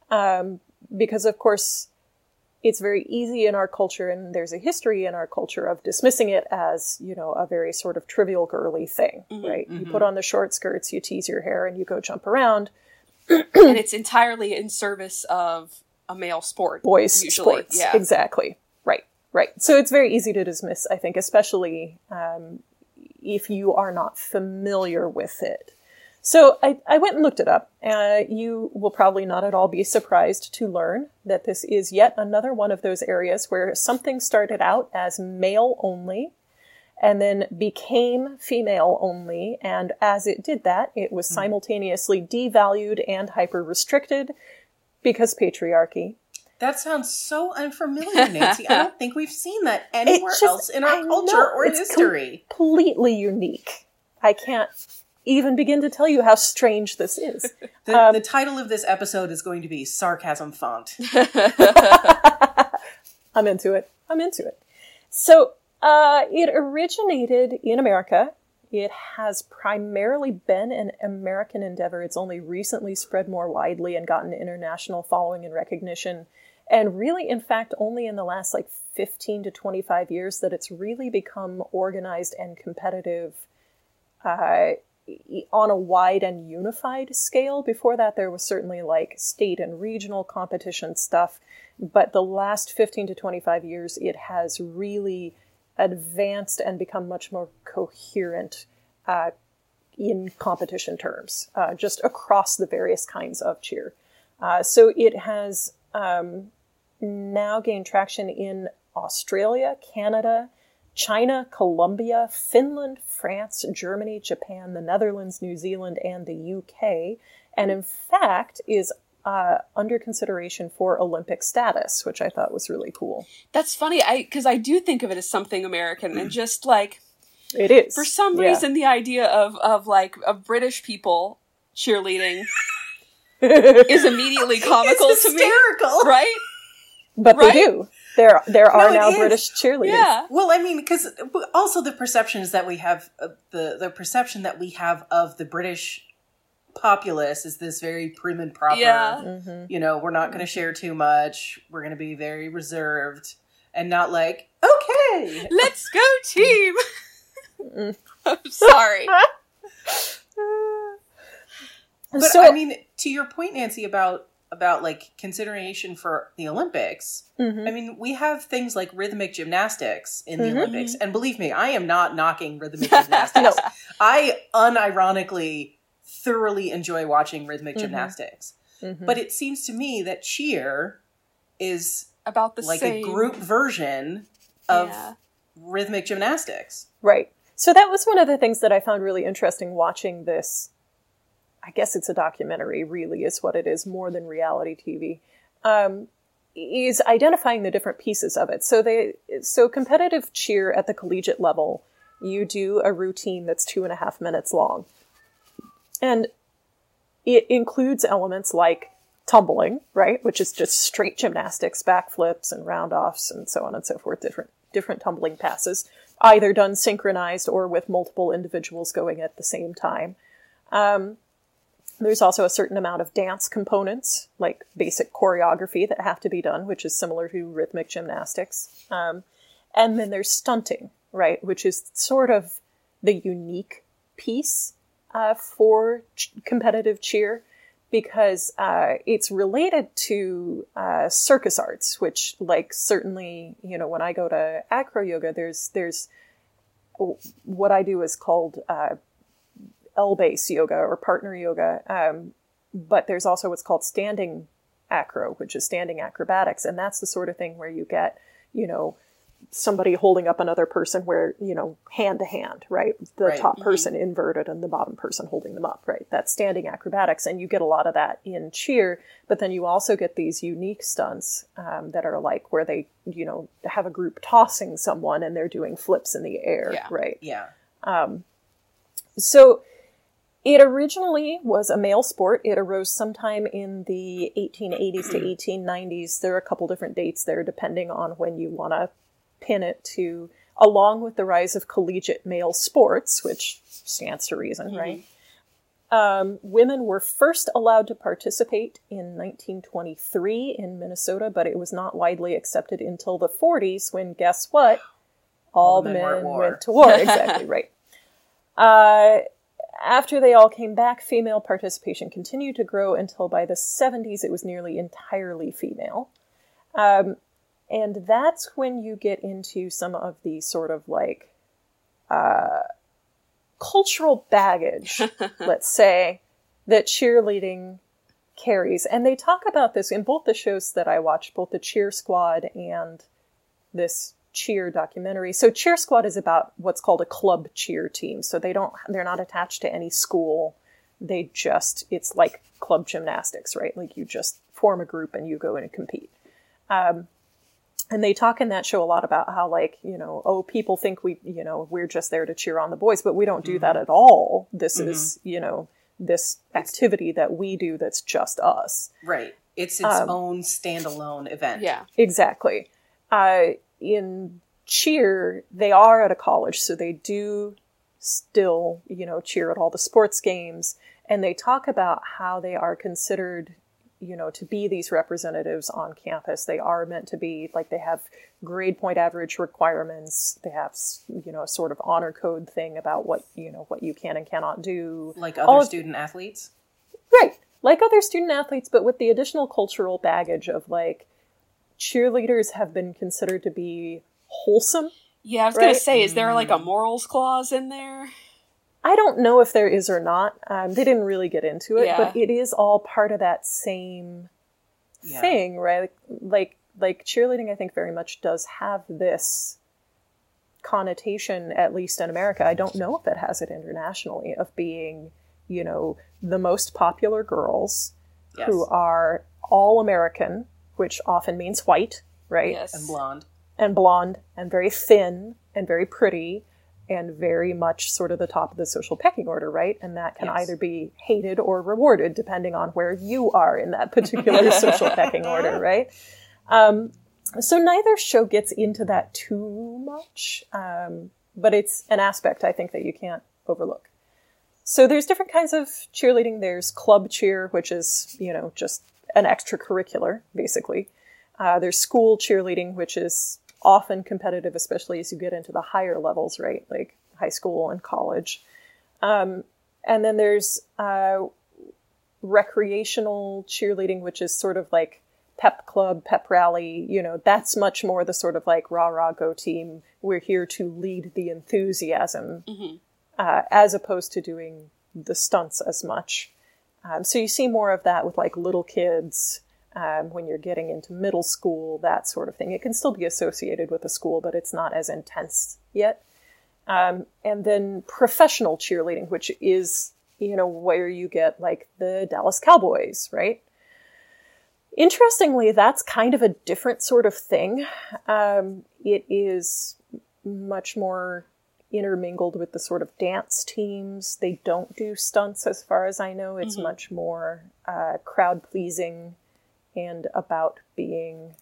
Um, because, of course, it's very easy in our culture, and there's a history in our culture of dismissing it as, you know, a very sort of trivial girly thing, right? You put on the short skirts, you tease your hair, and you go jump around. and it's entirely in service of a male sport. boys usually. sports. Yeah. Exactly. Right. Right. So it's very easy to dismiss, I think, especially um, if you are not familiar with it. So I, I went and looked it up. Uh, you will probably not at all be surprised to learn that this is yet another one of those areas where something started out as male only and then became female only. And as it did that, it was simultaneously devalued and hyper restricted because patriarchy. That sounds so unfamiliar, Nancy. I don't think we've seen that anywhere just- else in our I culture know, or it's history. completely unique. I can't even begin to tell you how strange this is. The, Um, the title of this episode is going to be Sarcasm Font. I'm into it. I'm into it. So, uh, it originated in America. It has primarily been an American endeavor. It's only recently spread more widely and gotten international following and recognition. And really, in fact, only in the last like 15 to 25 years that it's really become organized and competitive uh, on a wide and unified scale. Before that, there was certainly like state and regional competition stuff, but the last 15 to 25 years, it has really advanced and become much more coherent uh, in competition terms, uh, just across the various kinds of cheer. Uh, so it has um, now gained traction in Australia, Canada, China, Colombia, Finland, France, Germany, Japan, the Netherlands, New Zealand, and the UK, and in fact is uh, under consideration for Olympic status, which I thought was really cool. That's funny, I because I do think of it as something American, and just like It is for some Yeah. reason, the idea of of like of British people cheerleading is immediately comical it's to me, hysterical. right? but right? they do. There, there are it now is. British cheerleaders. Yeah, Well, I mean, because also the perceptions that we have, uh, the the perception that we have of the British populace is this very prim and proper. Yeah. Mm-hmm. You know, we're not going to share too much. We're going to be very reserved and not like, okay, let's go team. Mm. I'm sorry. But so, I mean, to your point, Nancy, about about like consideration for the Olympics. Mhm. I mean, we have things like rhythmic gymnastics in the Mhm. Olympics, and believe me, I am not knocking rhythmic gymnastics. I unironically thoroughly enjoy watching rhythmic Mhm. gymnastics, Mhm. but it seems to me that cheer is About the same, like same a group version of Yeah. rhythmic gymnastics. Right. so that was one of the things that I found really interesting watching this. I guess it's a documentary, really, is what it is, more than reality TV. Um, is identifying the different pieces of it. So they, so competitive cheer at the collegiate level, you do a routine that's two and a half minutes long, and it includes elements like tumbling, right, which is just straight gymnastics, backflips and roundoffs and so on and so forth, different different tumbling passes, either done synchronized or with multiple individuals going at the same time. Um, there's also a certain amount of dance components, like basic choreography, that have to be done, which is similar to rhythmic gymnastics. Um, and then there's stunting, right, which is sort of the unique piece uh, for ch- competitive cheer because uh, it's related to uh, circus arts, which, like, certainly, you know, when I go to acro yoga, there's there's what I do is called uh, L base yoga or partner yoga, um, but there's also what's called standing acro, which is standing acrobatics, and that's the sort of thing where you get, you know, somebody holding up another person where you know hand to hand right the Right. top person inverted and the bottom person holding them up right that's standing acrobatics and you get a lot of that in cheer but then you also get these unique stunts um, that are like where they you know have a group tossing someone and they're doing flips in the air Yeah. right Yeah. so it originally was a male sport. It arose sometime in the 1880s to 1890s. There are a couple different dates there, depending on when you want to pin it to, along with the rise of collegiate male sports, which stands to reason, right? Um, women were first allowed to participate in 1923 in Minnesota, but it was not widely accepted until the 40s when, guess what? All, the men, war. went to war. Exactly, right. Uh, after they all came back, female participation continued to grow until by the 70s it was nearly entirely female. Um, and that's when you get into some of the sort of like uh, cultural baggage, let's say, that cheerleading carries. And they talk about this in both the shows that I watched, both the Cheer Squad and this cheer documentary. So Cheer Squad is about what's called a club cheer team. So they don't they're not attached to any school. They just it's like club gymnastics, right? Like you just form a group and you go in and compete. Um, and they talk in that show a lot about how like you know oh people think we you know we're just there to cheer on the boys but we don't do that at all this is you know this activity that we do that's just us Right. It's its Um, own standalone event. Yeah. Exactly. Uh, in cheer, they are at a college, so they do still, you know, cheer at all the sports games, and they talk about how they are considered, you know, to be these representatives on campus. They are meant to be like they have grade point average requirements. They have, you know, a sort of honor code thing about what you know what you can and cannot do. Like All other of- student athletes. Right. Like other student athletes, but with the additional cultural baggage of like cheerleaders have been considered to be wholesome. Yeah, I was gonna say, is there like a morals clause in there? I don't know if there is or not. Um, they didn't really get into it, Yeah. but it is all part of that same Yeah. thing, right? Like, like like cheerleading, I think very much does have this connotation, at least in America. I don't know if it has it internationally of being, you know, the most popular girls Yes. who are all American, which often means white, right? Yes. and blonde. And blonde and very thin and very pretty and very much sort of the top of the social pecking order, right? And that can Yes. either be hated or rewarded depending on where you are in that particular social pecking order, right? Um, so neither show gets into that too much, um, but it's an aspect I think that you can't overlook. So there's different kinds of cheerleading. There's club cheer, which is you know just an extracurricular, basically. Uh, there's school cheerleading, which is often competitive, especially as you get into the higher levels, right, like high school and college. Um, and then there's uh, recreational cheerleading, which is sort of like pep club, pep rally. You know, that's much more the sort of like rah rah go team. We're here to lead the enthusiasm, uh, as opposed to doing the stunts as much. Um, so you see more of that with like little kids um, when you're getting into middle school, that sort of thing. It can still be associated with a school, but it's not as intense yet. Um, and then professional cheerleading, which is, you know, where you get like the Dallas Cowboys, right? Interestingly, that's kind of a different sort of thing. Um, it is much more intermingled with the sort of dance teams. They don't do stunts, as far as I know. It's Mhm. much more uh, crowd pleasing and about being.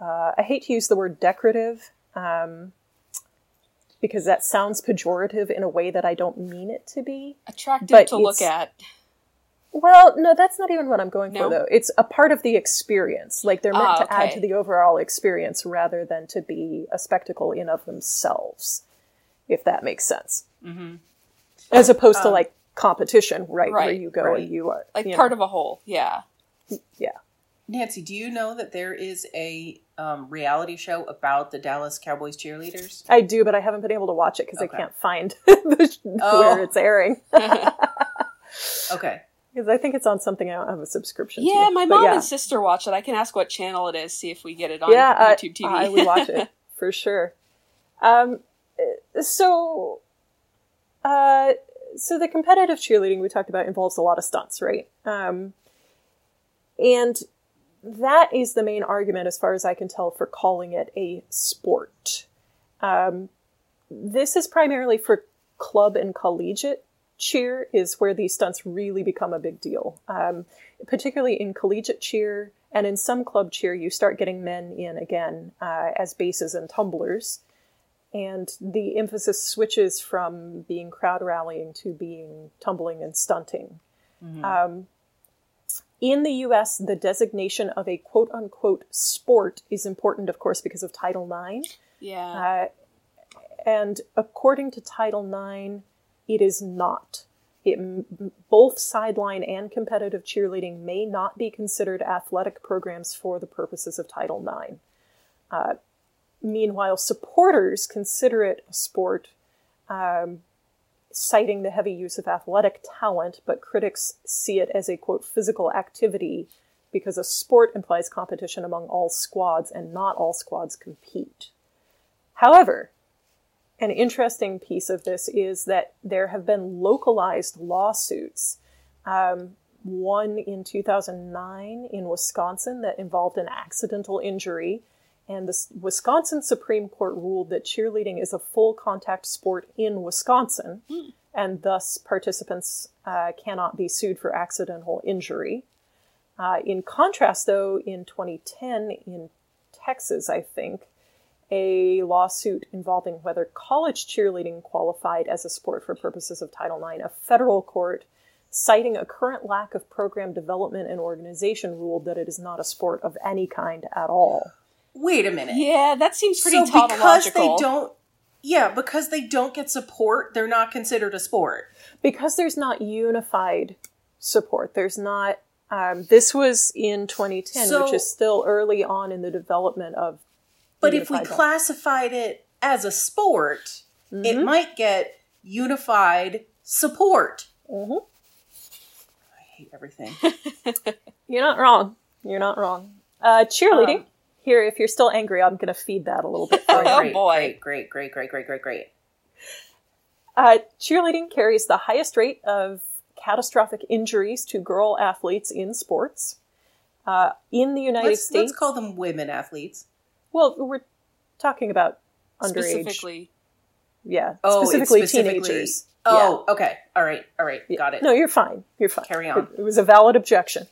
Uh, I hate to use the word decorative um, because that sounds pejorative in a way that I don't mean it to be. Attractive But to look at. Well, no, that's not even what I'm going No? for, though. It's a part of the experience. Like they're meant Ah, to add to the overall experience rather than to be a spectacle in of themselves, if that makes sense. Mm-hmm. As opposed to Um, like competition, right, where you go right. and you are Like you part know. of a whole. Yeah. yeah. Nancy, do you know that there is a um, reality show about the Dallas Cowboys cheerleaders? I do, but I haven't been able to watch it because Okay. I can't find the, Oh. where it's airing. Okay. Because I think it's on something I don't have a subscription yeah, to. my mom yeah. and sister watch it. I can ask what channel it is, see if we get it on yeah, YouTube TV. I would watch it for sure. Um, uh, so, uh, so the competitive cheerleading we talked about involves a lot of stunts, right? Um, and that is the main argument, as far as I can tell, for calling it a sport. Um, this is primarily for club and collegiate cheer, is where these stunts really become a big deal. Um, particularly in collegiate cheer and in some club cheer, you start getting men in again uh, as bases and tumblers. And the emphasis switches from being crowd rallying to being tumbling and stunting. Um, in the US, the designation of a quote unquote sport is important, of course, because of Title IX. yeah. Uh, and according to Title IX, it is not. It, both sideline and competitive cheerleading may not be considered athletic programs for the purposes of Title IX. Uh, meanwhile, supporters consider it a sport, um, citing the heavy use of athletic talent, but critics see it as a quote physical activity because a sport implies competition among all squads and not all squads compete. However, an interesting piece of this is that there have been localized lawsuits. Um, one in 2009 in Wisconsin that involved an accidental injury, and the Wisconsin Supreme Court ruled that cheerleading is a full contact sport in Wisconsin, and thus participants uh, cannot be sued for accidental injury. Uh, in contrast, though, in 2010 in Texas, I think, a lawsuit involving whether college cheerleading qualified as a sport for purposes of Title IX. A federal court, citing a current lack of program development and organization, ruled that it is not a sport of any kind at all. Wait a minute. yeah, that seems pretty so because they don't, yeah, because they don't get support, they're not considered a sport. Because there's not unified support, there's not. Um, this was in 2010, So- which is still early on in the development of. But if we law. classified it as a sport, it Mhm. might get unified support. Mhm. I hate everything. You're not wrong. You're not wrong. Uh, cheerleading. Um, Here, if you're still angry, I'm going to feed that a little bit for you. Oh, great, boy. Great, great, great, great, great, great, great. Uh, cheerleading carries the highest rate of catastrophic injuries to girl athletes in sports. Uh, in the United Let's, States, let's call them women athletes. well, we're talking about underage, specifically. yeah, Oh, specifically, specifically- teenagers. Oh, okay. All right, all right. Got it. No, you're fine. You're fine. Carry on. It, it was a valid objection.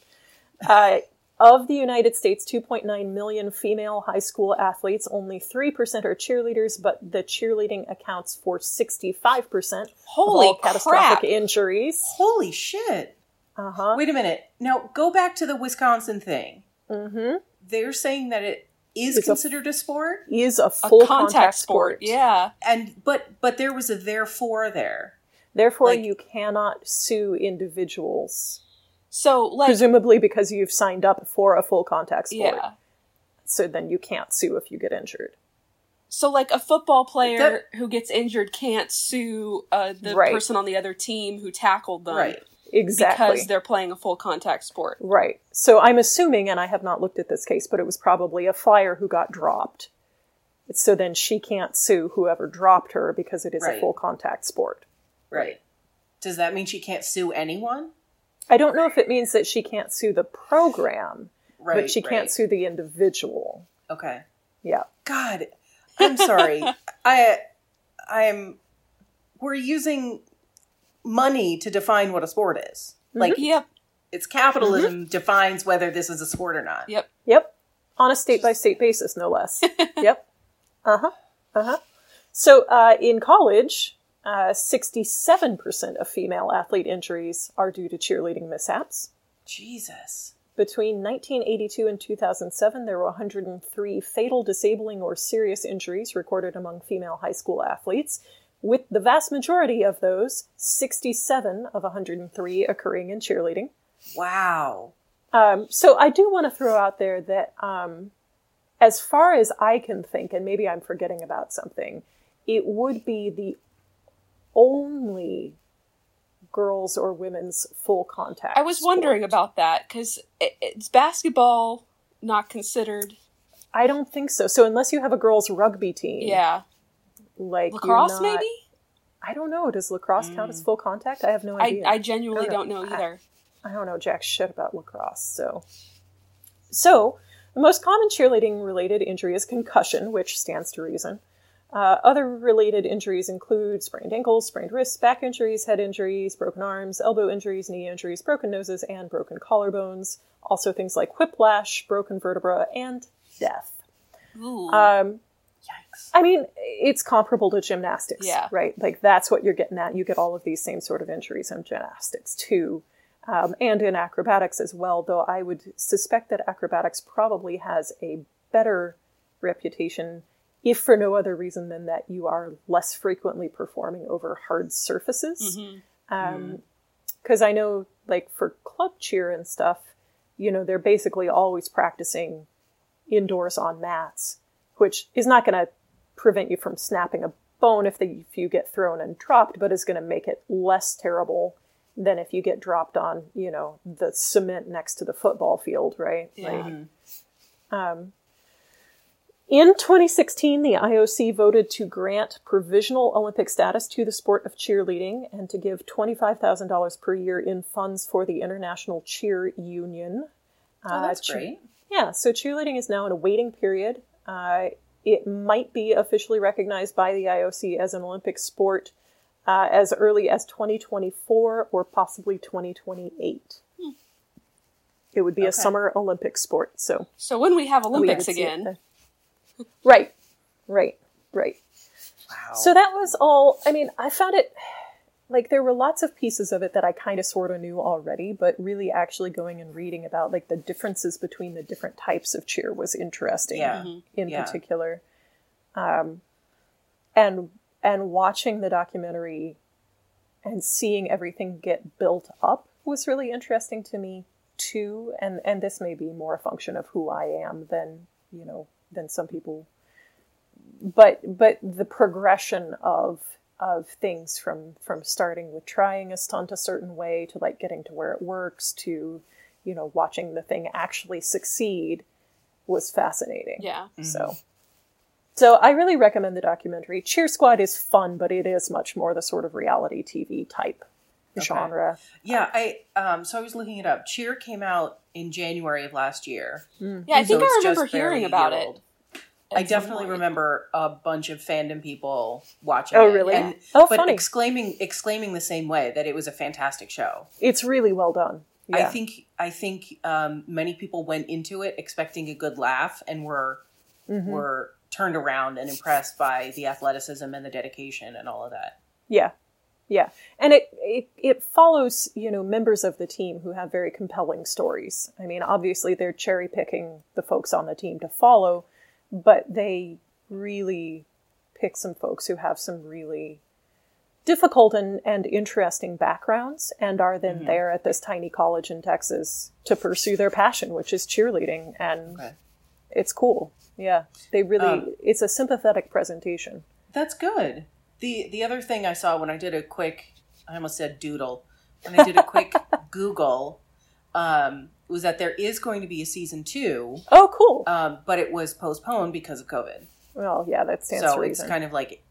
Uh, of the United States, 2.9 million female high school athletes, only 3% are cheerleaders, but the cheerleading accounts for 65% Holy of all catastrophic crap. injuries. Holy shit. Uh huh. Wait a minute. Now go back to the Wisconsin thing. Mm-hmm. They're saying that it is It's considered a sport, Is a A full contact, sport. Yeah. and but but there was a therefore there. Therefore, Like- you cannot sue individuals, So, like, presumably because you've signed up for a full contact sport. yeah. So then you can't sue if you get injured. So, like, a football player That- who gets injured can't sue uh, the Right. person on the other team who tackled them Right. Exactly. because they're playing a full contact sport. Right. So I'm assuming, and I have not looked at this case, but it was probably a flyer who got dropped So then she can't sue whoever dropped her because it is Right. a full contact sport. Right. Does that mean she can't sue anyone? I don't know if it means that she can't sue the program, Right. but she can't sue the individual. Okay. Yeah. God, I'm sorry. I I'm we're using money to define what a sport is. Like Yep. it's capitalism Mm-hmm. defines whether this is a sport or not. Yep. Yep. On a state by state basis, no less. yep. Uh huh. Uh huh. So uh, in college, uh, 67% of female athlete injuries are due to cheerleading mishaps. Jesus. Between 1982 and 2007, there were 103 fatal, disabling, or serious injuries recorded among female high school athletes, with the vast majority of those, 67 of 103, occurring in cheerleading. Wow. Um, so I do want to throw out there that, um, as far as I can think, and maybe I'm forgetting about something, it would be the only girls or women's full contact. I was wondering about that because it's basketball not considered. I don't think so. So unless you have a girls rugby team, Yeah. like Lacrosse, not- maybe? I don't know. Does lacrosse count Mm. as full contact? I have no idea. I genuinely I don't don't know know. either. I don't know jack shit about lacrosse. So, so the most common cheerleading related injury is concussion, which stands to reason. Uh, other related injuries include sprained ankles, sprained wrists, back injuries, head injuries, broken arms, elbow injuries, knee injuries, broken noses, and broken collarbones. Also, things like whiplash, broken vertebra, and death. Ooh. Um, Yikes. I mean, it's comparable to gymnastics, Yeah. right? Like that's what you're getting at. You get all of these same sort of injuries in gymnastics too, um, and in acrobatics as well. Though I would suspect that acrobatics probably has a better reputation, if for no other reason than that you are less frequently performing over hard surfaces. Mhm. Because I know, like for club cheer and stuff, you know, they're basically always practicing indoors on mats, which is not going to prevent you from snapping a bone if, the, if you get thrown and dropped, but is going to make it less terrible than if you get dropped on, you know, the cement next to the football field, right? Yeah. Like, um, in 2016, the IOC voted to grant provisional Olympic status to the sport of cheerleading and to give $25,000 per year in funds for the International Cheer Union. Oh, that's cheer- great. yeah, so cheerleading is now in a waiting period. Uh, it might be officially recognized by the IOC as an Olympic sport uh, as early as 2024 or possibly 2028. It would be a summer Olympic sport, so So when we have we Olympics it again. Right, right, right. Wow. So that was all. I mean, I found it like there were lots of pieces of it that I kind of sort of knew already, but really actually going and reading about like the differences between the different types of cheer was interesting. Yeah. in Yeah. particular, um, and and watching the documentary and seeing everything get built up was really interesting to me too. And and this may be more a function of who I am than you know than some people. But but the progression of of things from from starting with trying a stunt a certain way to like getting to where it works to you know watching the thing actually succeed was fascinating. Yeah. so so i really recommend the documentary. Cheer squad is fun but it is much more the sort of reality tv type Okay. genre yeah, I um so I was looking it up. Cheer came out in January of last year. Yeah, I So think I it's remember hearing about it. I definitely point. remember a bunch of fandom people watching Oh, it. really? And, Oh, but funny. exclaiming exclaiming the same way that it was a fantastic show. it's really well done yeah. I think I think um, many people went into it expecting a good laugh and were Mhm. were turned around and impressed by the athleticism and the dedication and all of that. Yeah. Yeah. And it, it it follows, you know, members of the team who have very compelling stories. I mean, obviously they're cherry picking the folks on the team to follow, but they really pick some folks who have some really difficult and, and interesting backgrounds and are then Mhm. there at this tiny college in Texas to pursue their passion, which is cheerleading. And Okay. it's cool. Yeah. They really, Um, it's a sympathetic presentation. That's good. The the other thing I saw when I did a quick I almost said doodle. When I did a quick Google, um, was that there is going to be a season two, Oh, cool. um, but it was postponed because of COVID. Well, yeah, that stands so to it's kind of like,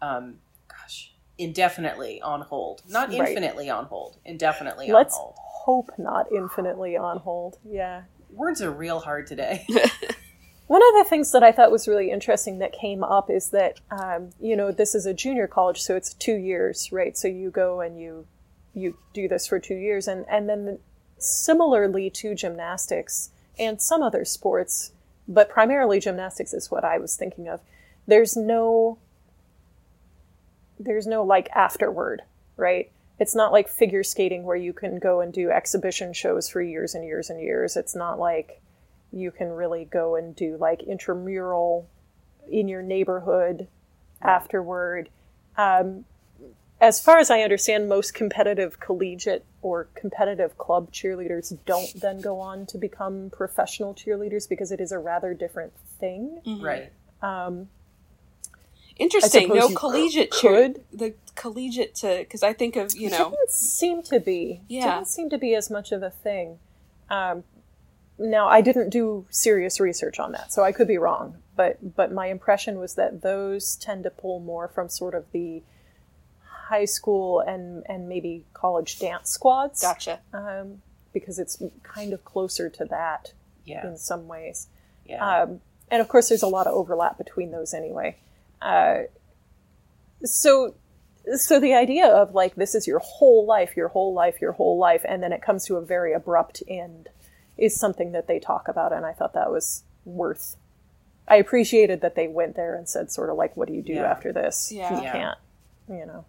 um, gosh, indefinitely on hold, not Right. infinitely on hold, indefinitely Let's on hold. hope not infinitely on hold. Yeah. Words are real hard today. One of the things that I thought was really interesting that came up is that, um, you know, this is a junior college, so it's two years, right? So you go and you you do this for two years, and and then similarly to gymnastics and some other sports, but primarily gymnastics is what I was thinking of. There's no there's no like afterward, right? It's not like figure skating where you can go and do exhibition shows for years and years and years. It's not like you can really go and do like intramural in your neighborhood afterward. Um, as far as I understand, most competitive collegiate or competitive club cheerleaders don't then go on to become professional cheerleaders because it is a rather different thing. right. Um, Interesting. No you collegiate cheer. The collegiate to because I think of you know didn't seem to be. Yeah. Didn't seem to be as much of a thing. Um, now I didn't do serious research on that, so I could be wrong. But but my impression was that those tend to pull more from sort of the high school and and maybe college dance squads, gotcha. um, because it's kind of closer to that Yeah. in some ways. Yeah. Um, and of course, there's a lot of overlap between those anyway. Uh, so, so the idea of like this is your whole life, your whole life, your whole life, and then it comes to a very abrupt end is something that they talk about, and I thought that was worth. I appreciated that they went there and said, sort of like, "What do you do Yeah. after this? Yeah. You Yeah. can't, you know."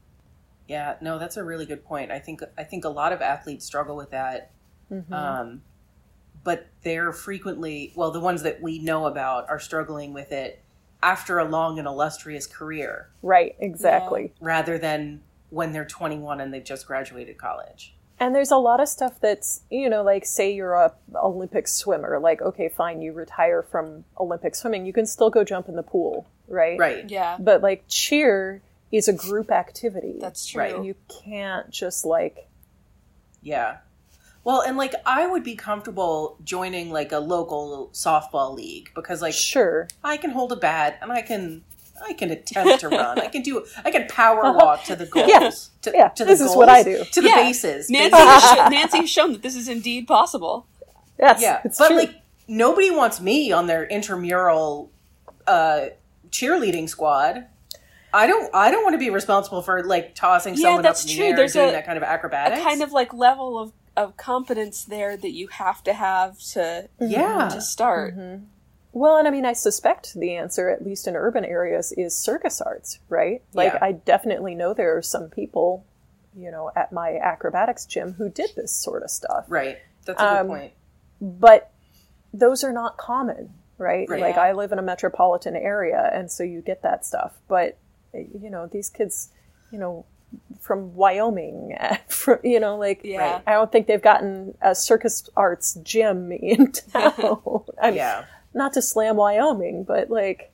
Yeah, no, that's a really good point. I think I think a lot of athletes struggle with that. Mm-hmm. Um, but they're frequently, well, the ones that we know about are struggling with it after a long and illustrious career Right? Exactly. rather than when they're 21 and they've just graduated college. And there's a lot of stuff that's, you know, like say you're a Olympic swimmer, like okay, fine, you retire from Olympic swimming, you can still go jump in the pool, right? Right. Yeah, But like cheer is a group activity. that's true. Right. you can't just like Yeah. Well, and like I would be comfortable joining like a local softball league because like sure. I can hold a bat and I can I can attempt to run. I can do I can power walk to the goals. Yeah. To, Yeah, to the this is goals, what I do. To the Yeah. bases. Nancy, has sho- Nancy has shown that this is indeed possible. Yes. Yeah, it's but true. like nobody wants me on their intramural uh, cheerleading squad. I don't. I don't want to be responsible for like tossing Yeah, someone that's up in the true. air There's and doing a- that kind of acrobatics. A kind of like level of of competence there that you have to have to yeah. to start. Well, and I mean, I suspect the answer, at least in urban areas, is circus arts, right? Like, Yeah. I definitely know there are some people, you know, at my acrobatics gym who did this sort of stuff. Right. That's a Um, good point. But those are not common, right? Right. Like, I live in a metropolitan area, and so you get that stuff. But, you know, these kids, you know, from Wyoming, from, you know, like, Yeah. I don't think they've gotten a circus arts gym in town. Yeah. Not to slam Wyoming, but like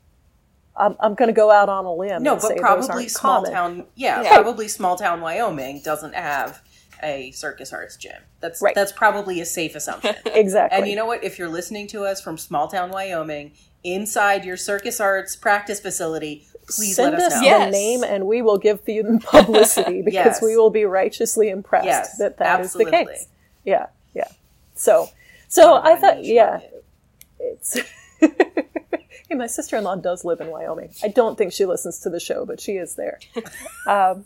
I'm, I'm going to go out on a limb. No, and but say those probably aren't small common. town. Yeah, Yeah. probably small town Wyoming doesn't have a circus arts gym. That's Right. that's probably a safe assumption. Exactly. and you know what? If you're listening to us from small town Wyoming, inside your circus arts practice facility, please Send let us us know. the Yes. name, and we will give you publicity because Yes. we will be righteously impressed Yes, that that is absolutely. the case. Yeah, yeah. So, so I thought, yeah, market. It's. hey, my sister-in-law does live in Wyoming. I don't think she listens to the show, but she is there. um,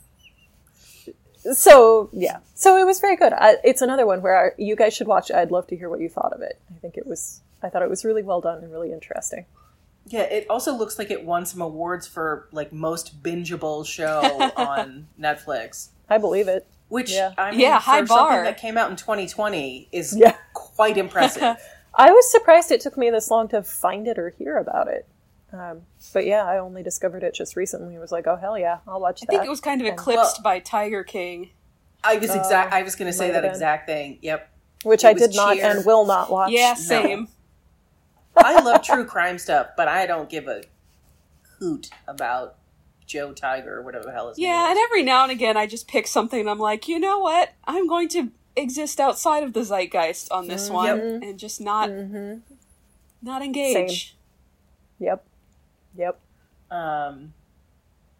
so yeah, so it was very good. I, it's another one where I, you guys should watch. it. I'd love to hear what you thought of it. I think it was. I thought it was really well done and really interesting. Yeah, it also looks like it won some awards for like most bingeable show on Netflix. I believe it. Which Yeah. I mean, Yeah, for high something bar. that came out in 2020 is Yeah. quite impressive. I was surprised it took me this long to find it or hear about it. Um, but yeah, I only discovered it just recently. I was like, oh hell yeah, I'll watch it. I that. think it was kind of eclipsed by Tiger King. I was exact. Uh, I was going to say that been. exact thing. Yep. which it I was did not and will not watch. Yeah, same. I love true crime stuff, but I don't give a hoot about Joe Tiger or whatever the hell his Yeah, name and is. every now and again I just pick something and I'm like, you know what? I'm going to exist outside of the zeitgeist on this one Yep. and just not hmm not engage. Yep. Yep. Um,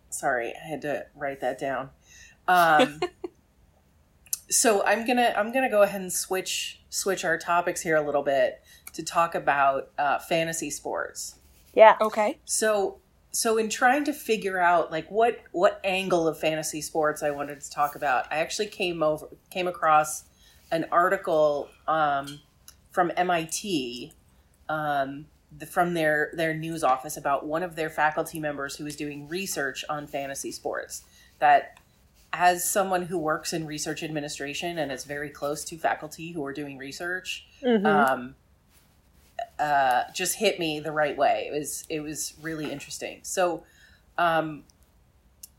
sorry, I had to write that down. Um, so I'm gonna I'm gonna go ahead and switch switch our topics here a little bit to talk about uh, fantasy sports. Yeah. Okay. So so in trying to figure out like what what angle of fantasy sports I wanted to talk about, I actually came over came across an article um, from MIT um, the, from their their news office about one of their faculty members who was doing research on fantasy sports. That as someone who works in research administration and is very close to faculty who are doing research, Mhm. um, uh, just hit me the right way. It was it was really interesting. So, um,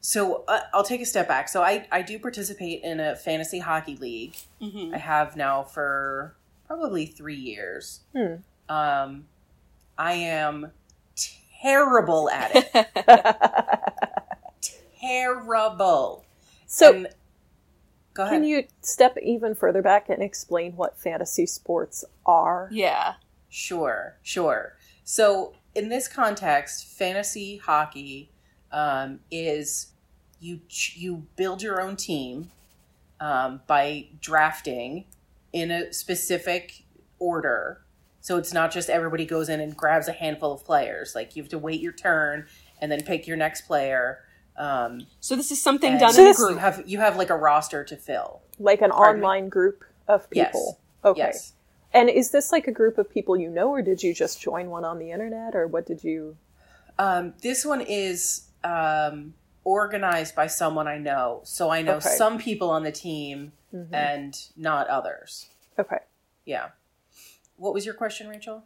so uh, I'll take a step back. So I I do participate in a fantasy hockey league. hmm I have now for probably three years. Hmm. Um, I am terrible at it. terrible. so, And- go ahead. can you step even further back and explain what fantasy sports are? yeah. Sure, sure. So in this context, fantasy hockey um, is you you build your own team um, by drafting in a specific order. So it's not just everybody goes in and grabs a handful of players. Like you have to wait your turn and then pick your next player. Um, So this is something done So in a this- You group. have you have like a roster to fill. Like an Pardon me? online group of Yes. people? Okay. Yes. And is this like a group of people you know, or did you just join one on the internet, or what did you? Um, this one is um, organized by someone I know, so I know Okay. some people on the team Mhm. and not others. Okay. Yeah. What was your question, Rachel?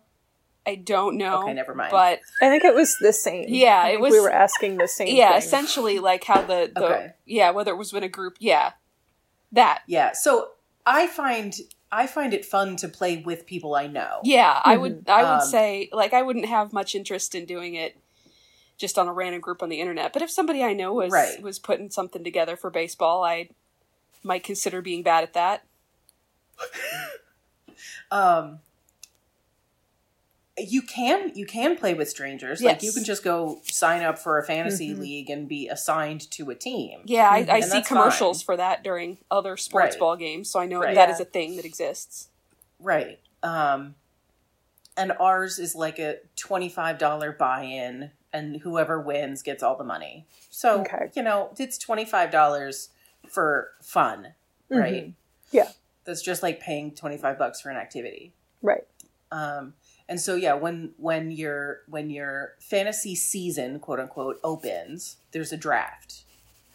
I don't know. Okay, never mind. But I think it was the same. Yeah, it was- We were asking the same. yeah, thing. essentially like how the, the Okay. yeah, whether it was in a group, yeah. That. Yeah. So I find I find it fun to play with people I know. Yeah, I would I would Um, say like I wouldn't have much interest in doing it just on a random group on the internet. But if somebody I know was Right. was putting something together for baseball, I might consider being bad at that. Um, you can you can play with strangers. Like you can just go sign up for a fantasy Mhm. league and be assigned to a team. Yeah, I, I Mm-hmm. See commercials fine. for that during other sports Right. ball games, so I know Right. that Yeah. is a thing that exists. Right. Um, and ours is like a $25 buy in, and whoever wins gets all the money. So, Okay. you know, it's $25 for fun, right? Mhm. Yeah. That's just like paying 25 bucks for an activity. Right. Um, and so yeah, when when your when your fantasy season, quote unquote, opens, there's a draft.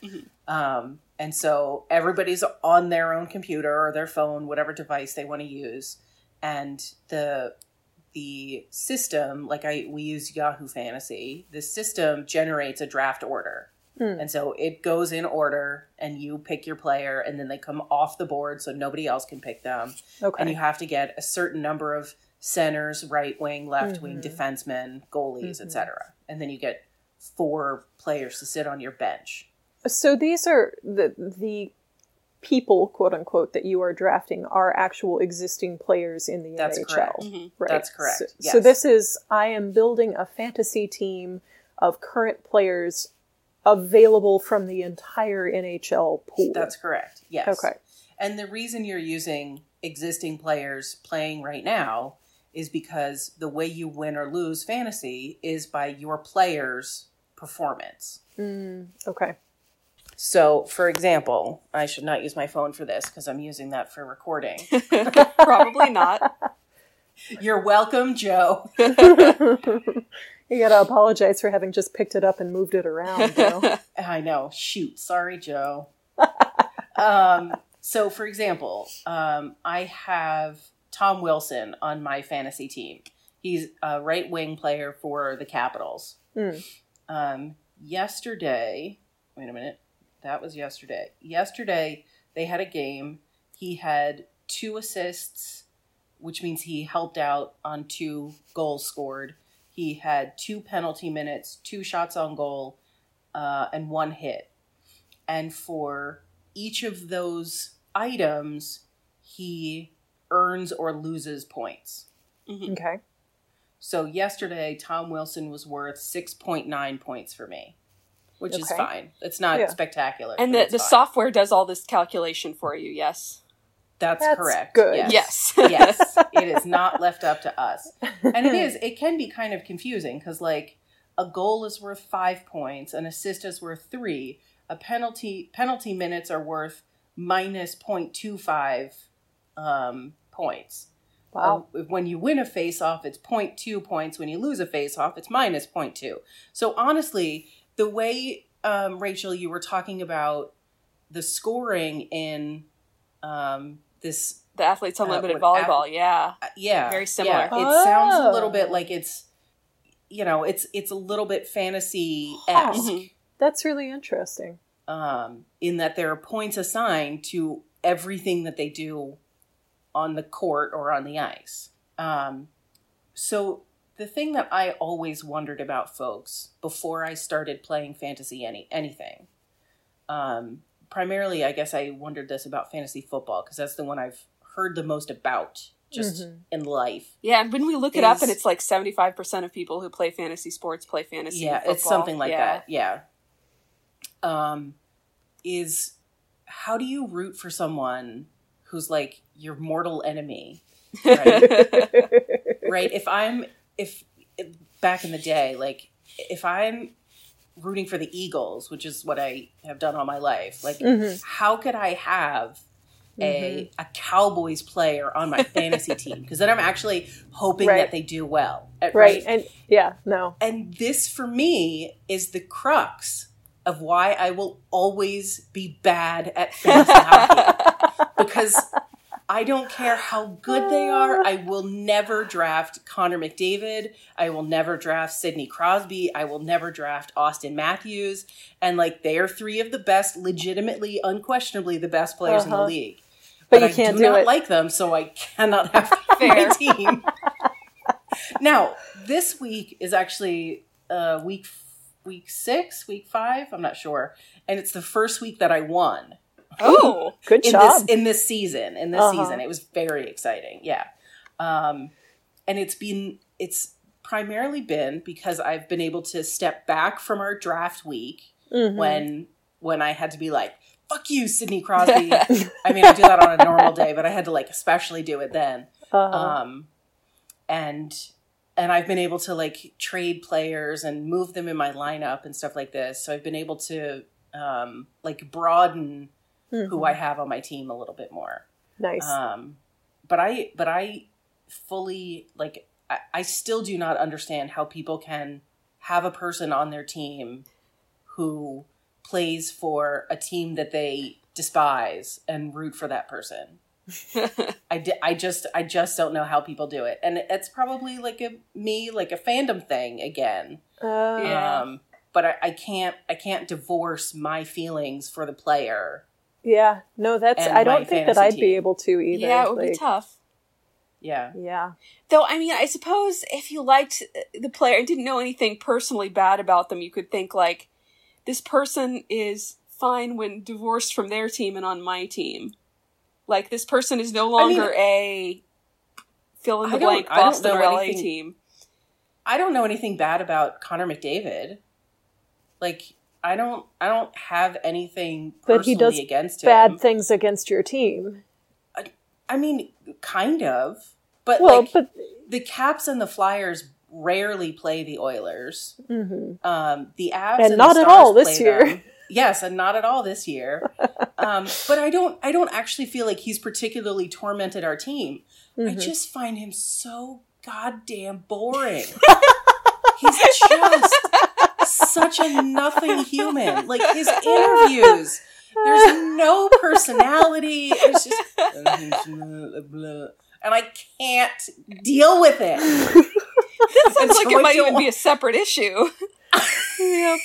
Mhm. Um, and so everybody's on their own computer or their phone, whatever device they want to use, and the the system, like I we use Yahoo Fantasy, the system generates a draft order. Hmm. And so it goes in order and you pick your player and then they come off the board so nobody else can pick them Okay. and you have to get a certain number of centers, right wing, left wing, Mhm. defensemen, goalies, Mhm. etc. And then you get four players to sit on your bench. So these are the the people, quote unquote, that you are drafting are actual existing players in the That's NHL. correct. Mhm. Right. That's correct, So, yes. so this is I am building a fantasy team of current players available from the entire NHL pool. That's correct. Yes. okay. And the reason you're using existing players playing right now is because the way you win or lose fantasy is by your players' performance. Mm, okay. So, for example, I should not use my phone for this because I'm using that for recording. Probably not. You're welcome, Joe. you gotta apologize for having just picked it up and moved it around. Joe. I know. Shoot. Sorry, Joe. um, so, for example, um, I have Tom Wilson on my fantasy team. He's a right wing player for the Capitals. Mm. Um, yesterday, wait a minute. That was yesterday. Yesterday, they had a game. He had two assists, which means he helped out on two goals scored. He had two penalty minutes, two shots on goal, uh, and one hit. And for each of those items, he earns or loses points. Okay. So yesterday, Tom Wilson was worth 6.9 points for me, which is fine. It's not Yeah. spectacular. And the, the fine. software does all this calculation for you, yes? That's, That's correct. good. Yes. Yes. yes. It is not left up to us. And it is, it can be kind of confusing because, like, a goal is worth five points, an assist is worth three, a penalty penalty minutes are worth minus 0.25 um, points. Wow. Uh, when you win a face off, it's 0.2 points. When you lose a face off, it's minus 0.2. So honestly, the way um, Rachel, you were talking about the scoring in um, this, The Athletes Unlimited with volleyball, yeah. uh, yeah, Very similar. Yeah, it sounds a little Oh. bit like it's, you know, it's it's a little bit fantasy esque Mhm. That's really interesting. um, in that there are points assigned to everything that they do on the court or on the ice. Um, so the thing that I always wondered about folks before I started playing fantasy any anything, um, primarily I guess I wondered this about fantasy football because that's the one I've heard the most about just Mhm. in life. Yeah, and when we look it up, and it's like 75% of people who play fantasy sports play fantasy yeah football. it's something like Yeah. that yeah um is how do you root for someone who's like your mortal enemy right right if i'm if, back in the day like if i'm rooting for the eagles which is what i have done all my life like Mhm. how could i have Mm-hmm. a a cowboys player on my fantasy team because then i'm actually hoping Right. that they do well uh, Right. And yeah, no. and this for me is the crux of why I will always be bad at fantasy hockey because I don't care how good they are. I will never draft Connor McDavid. I will never draft Sidney Crosby. I will never draft Auston Matthews. And like they are three of the best, legitimately, unquestionably the best players in Uh-huh. the league. But you I can't do do not it. like them, so I cannot have my Fair. team. now, this week is actually uh, week week six, week five. I'm not sure, and it's the first week that I won Oh, Good in job. this in this season. In this Uh-huh. season, it was very exciting. Yeah, um, and it's been it's primarily been because I've been able to step back from our draft week Mhm. when when I had to be like, "Fuck you, Sidney Crosby." I mean, I do that on a normal day, but I had to like especially do it then. Uh-huh. Um, and and I've been able to like trade players and move them in my lineup and stuff like this. So I've been able to um, like broaden Mhm. who I have on my team a little bit more. nice. Um, but I but I fully like I, I still do not understand how people can have a person on their team who plays for a team that they despise and root for that person. I, di- I just I just don't know how people do it, and it's probably like a me like a fandom thing again. Uh, Yeah. Um, but I, I can't I can't divorce my feelings for the player. Yeah. No, that's. I don't think that I'd be able to either. yeah, it would be tough. Yeah, Yeah. Though, I mean, I suppose if you liked uh, the player and didn't know anything personally bad about them, you could think, like, this person is fine when divorced from their team and on my team. Like, this person is no I mean- longer a fill in the blank Boston know or LA anything- team. I don't know anything bad about Connor McDavid. Like I don't I don't have anything personally But he does against him. Bad things against your team. I mean, kind of, but Well, like but the Caps and the Flyers rarely play the Oilers. mhm. Um, the Avs And and, not at all this year. them. Yes, and not at all this year. um, but I don't. I don't actually feel like he's particularly tormented our team. I Mhm. just find him so goddamn boring. he's just such a nothing human. Like his interviews, there's no personality. It's just and I can't deal with it. this sounds like it might even be a separate issue. yep.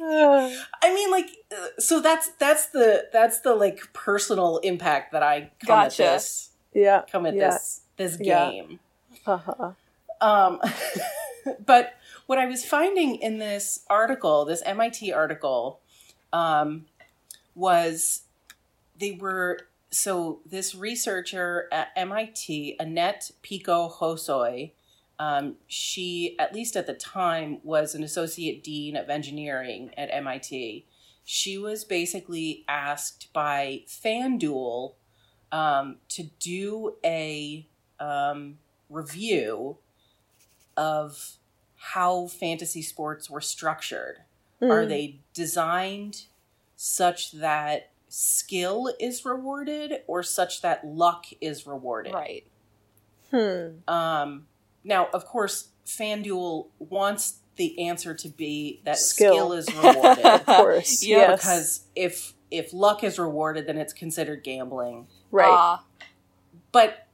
I mean, like, uh, so that's that's the that's the like personal impact that I come Gotcha. at this yeah. come at Yeah. this this Yeah. game. Uh-huh. Um, but what I was finding in this article, this MIT article, um, was they were so this researcher at MIT, Anette Peko Hosoi, Um, she, at least at the time, was an associate dean of engineering at MIT. She was basically asked by FanDuel um, to do a um, review of how fantasy sports were structured. Are Mm. they designed such that skill is rewarded or such that luck is rewarded? Right. Hmm. Um, now, of course, FanDuel wants the answer to be that Skill. skill, is rewarded. Of course. Yeah, yes. because if if luck is rewarded, then it's considered gambling. right. Ah, But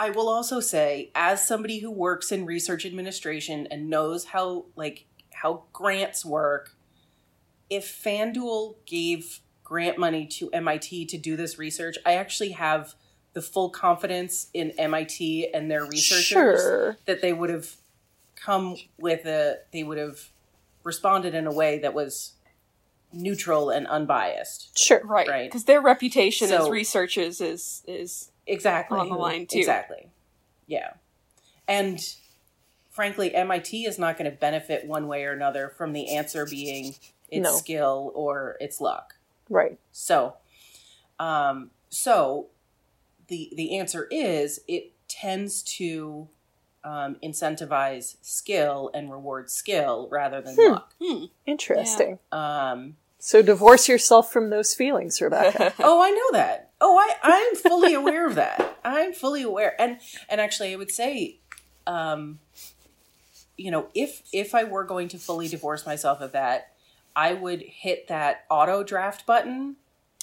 I will also say, as somebody who works in research administration and knows how like how grants work, if FanDuel gave grant money to MIT to do this research, I actually have the full confidence in MIT and their researchers Sure. that they would have come with a they would have responded in a way that was neutral and unbiased. Sure. right. Right. Because their reputation as researchers is is exactly on the line, too. Exactly. Yeah. And frankly, MIT is not going to benefit one way or another from the answer being its No. skill or its luck. Right. So, um, so the the answer is it tends to um, incentivize skill and reward skill rather than Hmm. luck. hmm. Interesting. Um, So divorce yourself from those feelings, Rebecca. oh, I know that. Oh, I I'm fully aware of that. I'm fully aware, and and actually, I would say, um, you know, if if I were going to fully divorce myself of that, I would hit that auto draft button,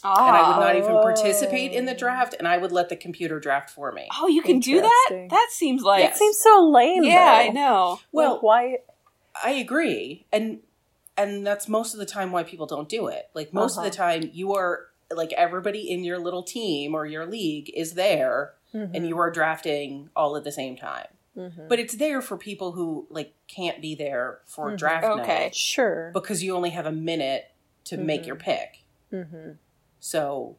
ah. and I would not even Oh. participate in the draft, and I would let the computer draft for me. Oh, you can do that? That seems like Yes. It seems so lame. Yeah, though. I know. Well, Like, why? I agree, and and that's most of the time why people don't do it. Like most of the Uh-huh. time, you are like everybody in your little team or your league is there, Mm-hmm. and you are drafting all at the same time. Mhm. But it's there for people who like can't be there for Mhm. draft Okay. night Sure. because you only have a minute to make your pick. hmm So,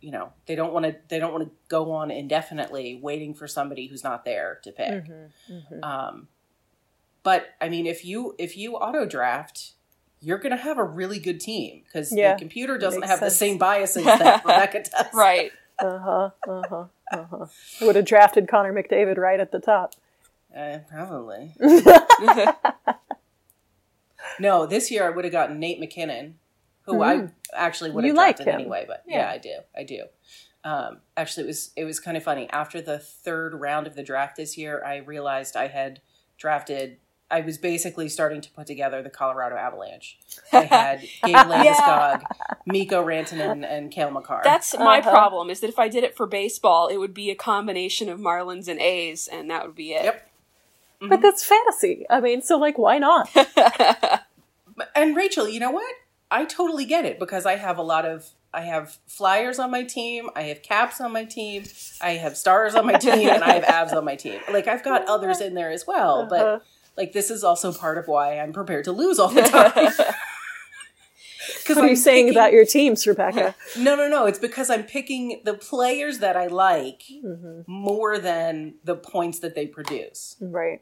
you know, they don't want to they don't want to go on indefinitely waiting for somebody who's not there to pick. hmm hmm Um, but I mean, if you if you auto draft, you're going to have a really good team because Yeah, the computer doesn't makes have the same biases that Rebecca does. Right. Uh huh. Uh huh. Uh huh. Would have drafted Connor McDavid right at the top. Uh, probably. No, this year I would have gotten Nate MacKinnon, who I Mm. actually would You have like drafted him. anyway. But Yeah. yeah. I do, I do. Um, actually, it was it was kind of funny. After the third round of the draft this year, I realized I had drafted. I was basically starting to put together the Colorado Avalanche. I had Gabe Landeskog, Mikko Rantanen, and Cale Makar. That's my Uh-huh. problem is that if I did it for baseball, it would be a combination of Marlins and A's, and that would be it. Yep. But that's fantasy. I mean, so like, why not? and Rachel, you know what? I totally get it because I have a lot of I have flyers on my team, I have caps on my team, I have stars on my team, and I have avs on my team. Like I've got others in there as well, Uh-huh. Like this is also part of why I'm prepared to lose all the time. Because What are you saying about your teams, Rebecca? No, no, no. It's because I'm picking the players that I like hmm more than the points that they produce. Right.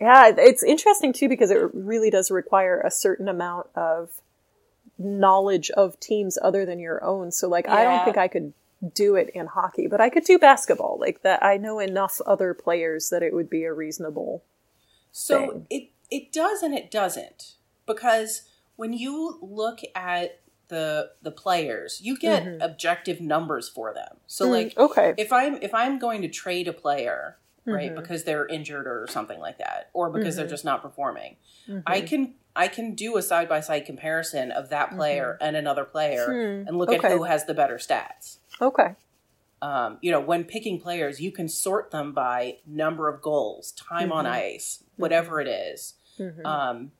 Yeah, it's interesting too because it really does require a certain amount of knowledge of teams other than your own. So like I don't think I could do it in hockey, but I could do basketball. Like that I know enough other players that it would be a reasonable So thing. it it does and it doesn't because when you look at the the players, you get Mhm. objective numbers for them. So Mm, like okay. if I'm if I'm going to trade a player, right, Mhm. because they're injured or something like that, or because they're Mhm. just not performing. I can I can do a side by side comparison of that player and another player Hmm, and look okay. at who has the better stats. Okay. Um, you know, when picking players, you can sort them by number of goals, time on Mhm. ice, whatever it is. Mhm. Um,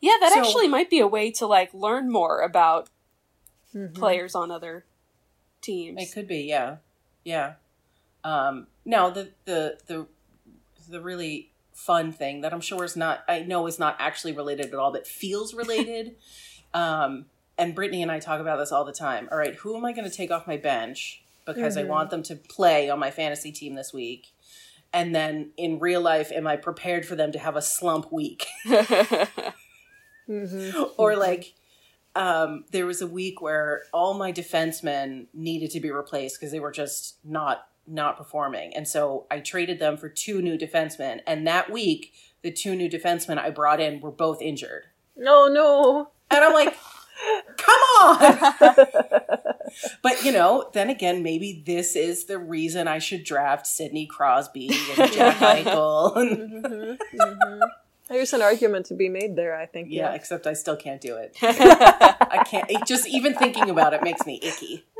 Yeah, that So- actually might be a way to like learn more about Mhm. players on other teams. It could be, yeah, yeah. Um, now the the the the really fun thing that I'm sure is not, I know is not actually related at all, but feels related. um, and Brittany and I talk about this all the time. All right, who am I going to take off my bench because I Mhm. want them to play on my fantasy team this week? And then in real life, am I prepared for them to have a slump week? Mm-hmm. or like um, there was a week where all my defensemen needed to be replaced because they were just not not performing and so i traded them for two new defensemen and that week the two new defensemen i brought in were both injured No, no. and i'm like on but you know then again maybe this is the reason i should draft sidney crosby and jack eichel and Mm-hmm. Mm-hmm. There's an argument to be made there, I think. yeah Yeah. except i still can't do it i can't it, just even thinking about it makes me icky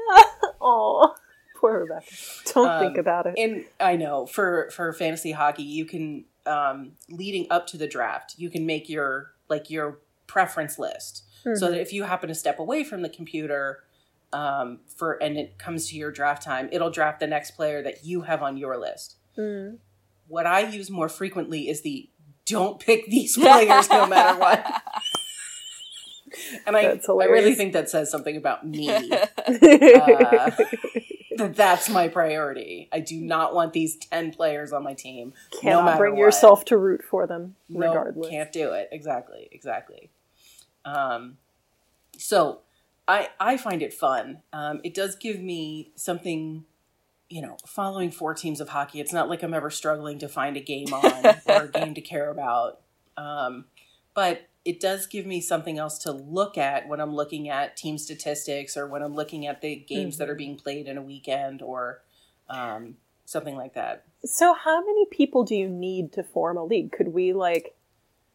Oh, poor Rebecca. Don't Um, think about it. and I know for for fantasy hockey, you can um, leading up to the draft, you can make your like your preference list, so that if you happen to step away from the computer um, for and it comes to your draft time, it'll draft the next player that you have on your list. Mm. What I use more frequently is the don't pick these players no matter what. And I, I really think that says something about me. Uh, that that's my priority. I do not want these 10 players on my team. Cannot no matter bring what. yourself to root for them, No, regardless. can't do it. Exactly, exactly. Um, so I I find it fun. Um, it does give me something, you know, following four teams of hockey. It's not like I'm ever struggling to find a game on or a game to care about. Um, but it does give me something else to look at when I'm looking at team statistics or when I'm looking at the games that are being played in a weekend or um, something like that. So, how many people do you need to form a league? Could we like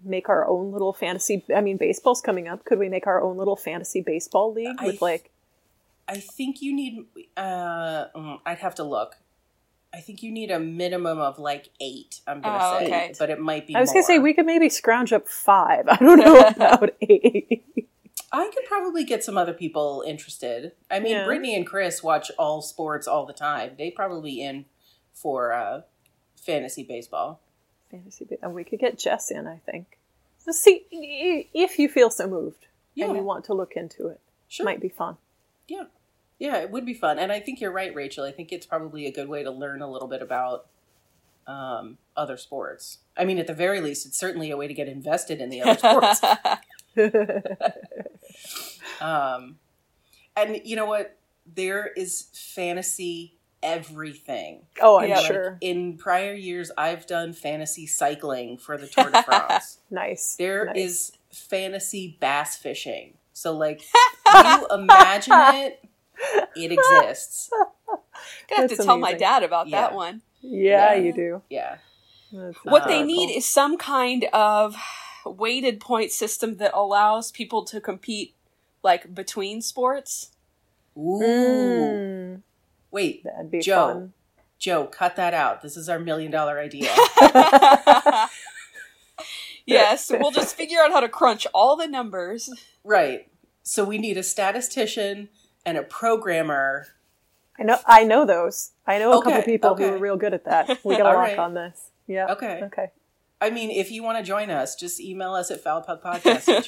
make our own little fantasy? I mean, baseball's coming up. Could we make our own little fantasy baseball league I with like? I think you need. Uh, mm, I'd have to look. I think you need a minimum of like eight. I'm gonna Oh, say, okay. but it might be. I was gonna say we could maybe scrounge up five. I don't know about eight. I could probably get some other people interested. I mean, Yeah. Brittany and Chris watch all sports all the time. They probably in for uh, fantasy baseball. Fantasy, and we could get Jess in. I think. Let's see if you feel so moved Yeah, and you want to look into it. sure. Might be fun. Yeah, yeah, it would be fun, and I think you're right, Rachel. I think it's probably a good way to learn a little bit about um, other sports. I mean, at the very least, it's certainly a way to get invested in the other sports. Um, and you know what? There is fantasy everything. oh, I'm Yeah. sure. In prior years, I've done fantasy cycling for the Tour de France. Nice. There nice. is fantasy bass fishing. So, like, you imagine it, it exists. Gonna have to That's tell my dad about Yeah. that one. Yeah, Yeah. you do. Yeah. That's What they wonderful. need is some kind of weighted point system that allows people to compete like between sports. Ooh. Mm, Wait, that'd be Joe. fun. Joe, cut that out. This is our million dollar idea. yes, we'll just figure out how to crunch all the numbers. right. So, we need a statistician and a programmer I know. I know those. I know a Okay, couple people who are real good at that. We got to All work right. on this. Yeah. Okay. Okay. I mean, if you want to join us, just email us at foulpuckpodcast at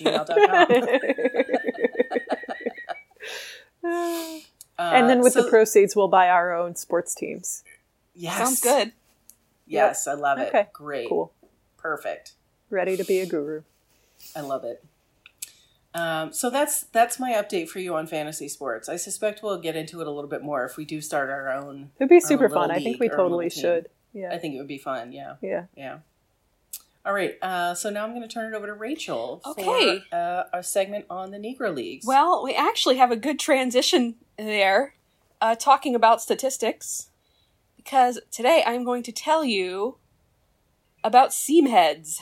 gmail.com. Uh, and then with so- the proceeds, we'll buy our own sports teams. yes. Sounds good. Yes, I love it. Okay, Great. Cool. Perfect. Ready to be a guru. I love it. Um, so that's that's my update for you on fantasy sports. I suspect we'll get into it a little bit more if we do start our own. It'd be super fun. I think we totally should. Yeah. I think it would be fun. Yeah, Yeah. yeah. All right. Uh, so now I'm going to turn it over to Rachel Okay. for uh, our segment on the Negro Leagues. Well, we actually have a good transition there, uh, talking about statistics, because today I'm going to tell you about seam heads.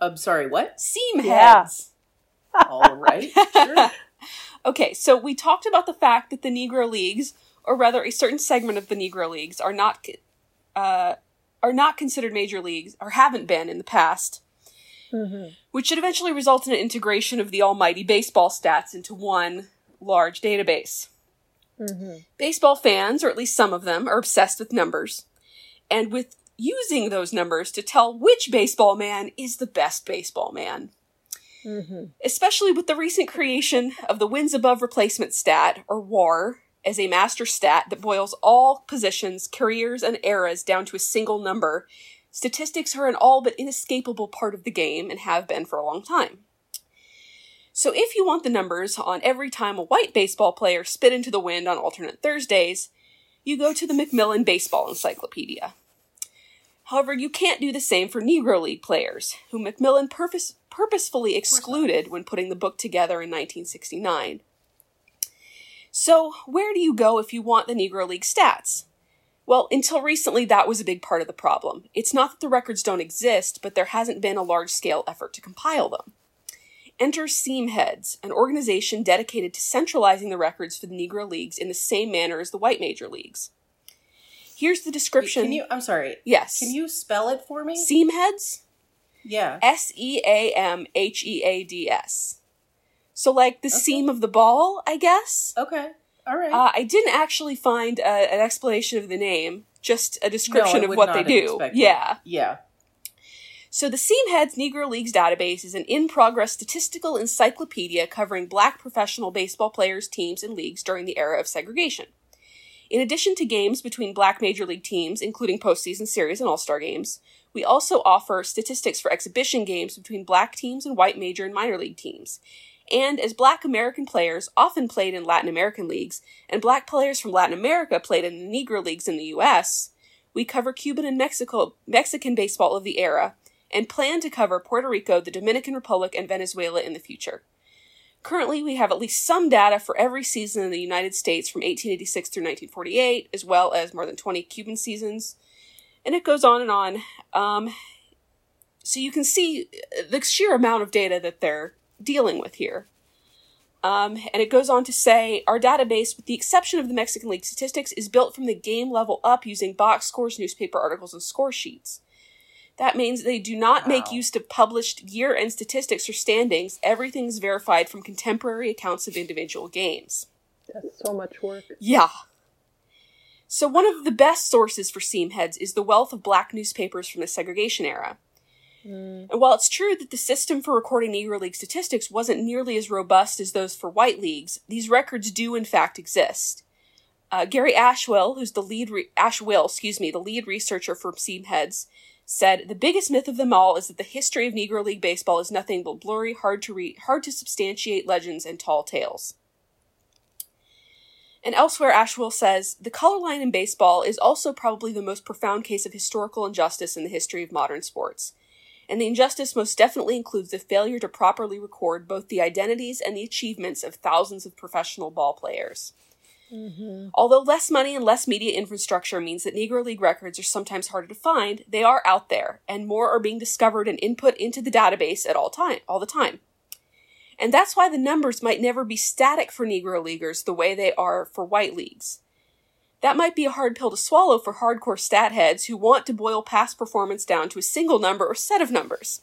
I'm sorry. What? Seam Yeah. heads. All right. Sure. Okay, so we talked about the fact that the Negro Leagues, or rather a certain segment of the Negro Leagues, are not uh, are not considered major leagues, or haven't been in the past, hmm which should eventually result in an integration of the almighty baseball stats into one large database. hmm Baseball fans, or at least some of them, are obsessed with numbers, and with using those numbers to tell which baseball man is the best baseball man. hmm especially with the recent creation of the wins above replacement stat, or WAR, as a master stat that boils all positions, careers, and eras down to a single number, statistics are an all but inescapable part of the game and have been for a long time. So if you want the numbers on every time a white baseball player spit into the wind on alternate Thursdays, you go to the Macmillan Baseball Encyclopedia. However, you can't do the same for Negro League players, who Macmillan purpose- purposefully excluded when putting the book together in 1969. So, where do you go if you want the Negro League stats? Well, until recently, that was a big part of the problem. It's not that the records don't exist, but there hasn't been a large scale effort to compile them. Enter Seamheads, an organization dedicated to centralizing the records for the Negro Leagues in the same manner as the white major leagues. Here's the description. Can you? I'm sorry. yes. Can you spell it for me? Seamheads? yeah. S E A M H E A D S. So, like the Okay. seam of the ball, I guess? Okay. All right. Uh, I didn't actually find a, an explanation of the name, just a description I of what they do. Yeah. yeah. So the Seamheads Negro Leagues database is an in-progress statistical encyclopedia covering black professional baseball players, teams, and leagues during the era of segregation. In addition to games between black major league teams, including postseason series and all-star games, we also offer statistics for exhibition games between black teams and white major and minor league teams. And as black American players often played in Latin American leagues, and black players from Latin America played in the Negro leagues in the US, we cover Cuban and Mexico Mexican baseball of the era, and plan to cover Puerto Rico, the Dominican Republic, and Venezuela in the future. Currently, we have at least some data for every season in the United States from 1886 through 1948, as well as more than 20 Cuban seasons. And it goes on and on. Um, so you can see the sheer amount of data that they're dealing with here. Um, and it goes on to say our database, with the exception of the Mexican League statistics, is built from the game level up using box scores, newspaper articles, and score sheets. That means they do not make use of published year end statistics or standings. Everything's verified from contemporary accounts of individual games. That's so much work. Yeah. So, one of the best sources for seamheads is the wealth of black newspapers from the segregation era. And while it's true that the system for recording Negro League statistics wasn't nearly as robust as those for white leagues, these records do in fact exist. Uh, Gary Ashwell, who's the lead re- Ashwill, excuse me, the lead researcher for Seamheads, said the biggest myth of them all is that the history of Negro League baseball is nothing but blurry, hard to read, hard to substantiate legends and tall tales. And elsewhere, Ashwell says the color line in baseball is also probably the most profound case of historical injustice in the history of modern sports. And the injustice most definitely includes the failure to properly record both the identities and the achievements of thousands of professional ball players. Mm-hmm. Although less money and less media infrastructure means that Negro League records are sometimes harder to find, they are out there, and more are being discovered and input into the database at all time, all the time. And that's why the numbers might never be static for Negro Leaguers the way they are for white leagues. That might be a hard pill to swallow for hardcore stat heads who want to boil past performance down to a single number or set of numbers.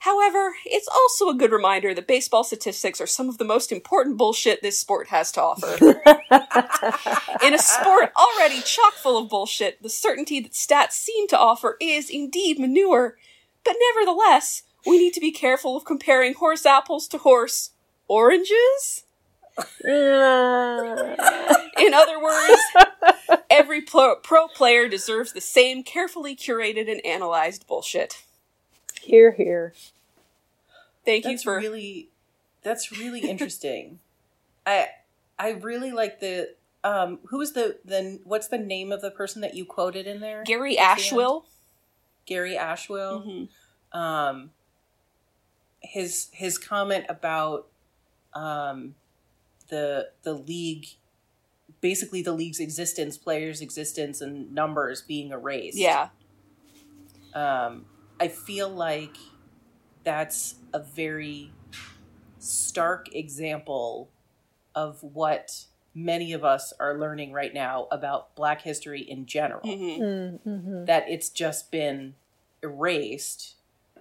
However, it's also a good reminder that baseball statistics are some of the most important bullshit this sport has to offer. In a sport already chock full of bullshit, the certainty that stats seem to offer is indeed manure, but nevertheless, we need to be careful of comparing horse apples to horse oranges? In other words, every pro, pro player deserves the same carefully curated and analyzed bullshit. Here, here. Thank you That's for really that's really interesting. I I really like the um who was the the what's the name of the person that you quoted in there? Gary at the? Ashwill. Gary Ashwell. Mhm. Um his his comment about um the the league basically the league's existence, players' existence and numbers being erased. Yeah. um, I feel like that's a very stark example of what many of us are learning right now about Black history in general. hmm Mm-hmm. That it's just been erased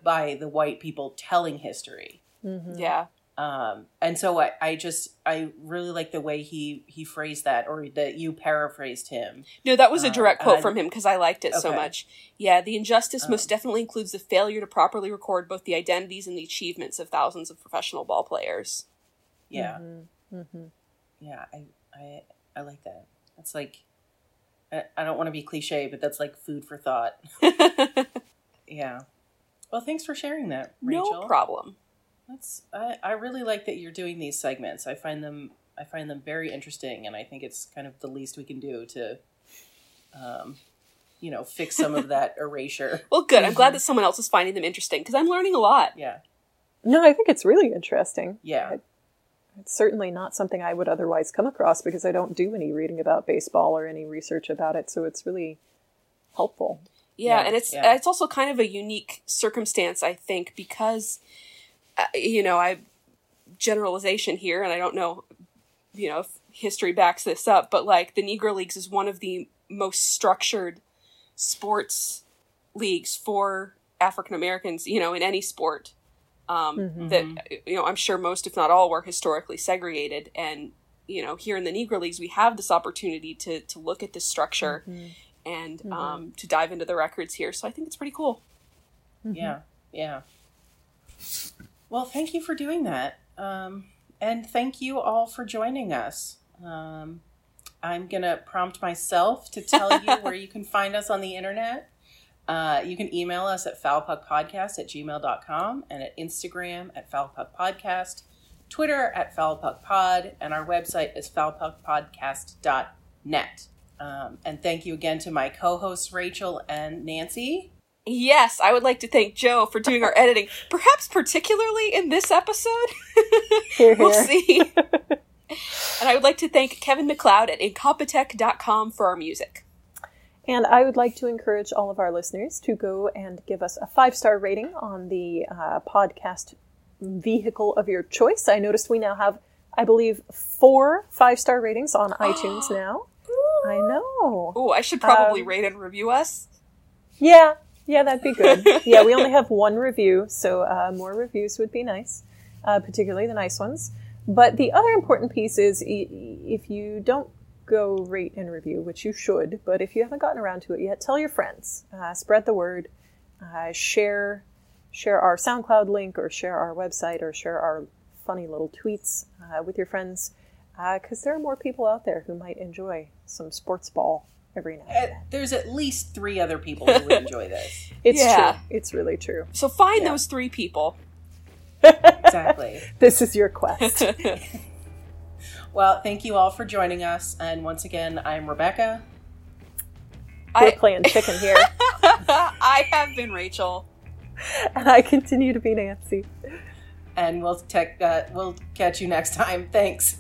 by the white people telling history. Mm-hmm. Yeah. Um, and so I, I just I really like the way he he phrased that, or that you paraphrased him. No, that was a Uh, direct quote I- from him because I liked it so much. Yeah, the injustice most Um. definitely includes the failure to properly record both the identities and the achievements of thousands of professional ball players. Yeah, Mm-hmm. yeah. I I I like that. That's like, I, I don't want to be cliche, but that's like food for thought. yeah. Well, thanks for sharing that, Rachel. no problem. That's I, I really like that you're doing these segments. I find them I find them very interesting, and I think it's kind of the least we can do to, um, you know, fix some of that erasure. Well, good. I'm glad that someone else is finding them interesting because I'm learning a lot. Yeah, No, I think it's really interesting. yeah, It's certainly not something I would otherwise come across because I don't do any reading about baseball or any research about it. So it's really helpful. Yeah, Yeah, and it's yeah. it's also kind of a unique circumstance, I think, because you know I generalization here, and I don't know, you know, if history backs this up, but like the Negro Leagues is one of the most structured sports leagues for African Americans, you know, in any sport. Um, Mhm. That you know, I'm sure most, if not all, were historically segregated, and you know, here in the Negro Leagues, we have this opportunity to to look at this structure and um, to dive into the records here. So I think it's pretty cool. yeah, yeah. Well, thank you for doing that, um, and thank you all for joining us. Um, I'm gonna prompt myself to tell you where you can find us on the internet. Uh, you can email us at foulpuckpodcast at gmail.com and at Instagram at foulpuckpodcast, Twitter at foulpuckpod, and our website is foulpuckpodcast.net. Um, and thank you again to my co-hosts Rachel and Nancy. Yes, I would like to thank Joe for doing our editing, perhaps particularly in this episode. We'll see. and I would like to thank Kevin MacLeod at Incompetech.com for our music. And I would like to encourage all of our listeners to go and give us a five star rating on the uh, podcast vehicle of your choice. I noticed we now have, I believe, four five star ratings on iTunes now. I know. Oh, I should probably Um, rate and review us. Yeah, yeah, that'd be good. yeah, we only have one review, so uh, more reviews would be nice, uh, particularly the nice ones. But the other important piece is if you don't go rate and review, which you should, but if you haven't gotten around to it yet, tell your friends, uh, spread the word, uh, share share our SoundCloud link, or share our website, or share our funny little tweets uh, with your friends, because there are more people out there who might enjoy some sports ball every now and Uh, then. There's at least three other people who would enjoy this. It's Yeah. true. It's really true. So find Yeah. those three people. Exactly. This is your quest. Well, thank you all for joining us. And once again, I'm Rebecca. We're I, playing chicken here, I have been Rachel. and I continue to be Nancy. And we'll tech, uh, we'll catch you next time. Thanks.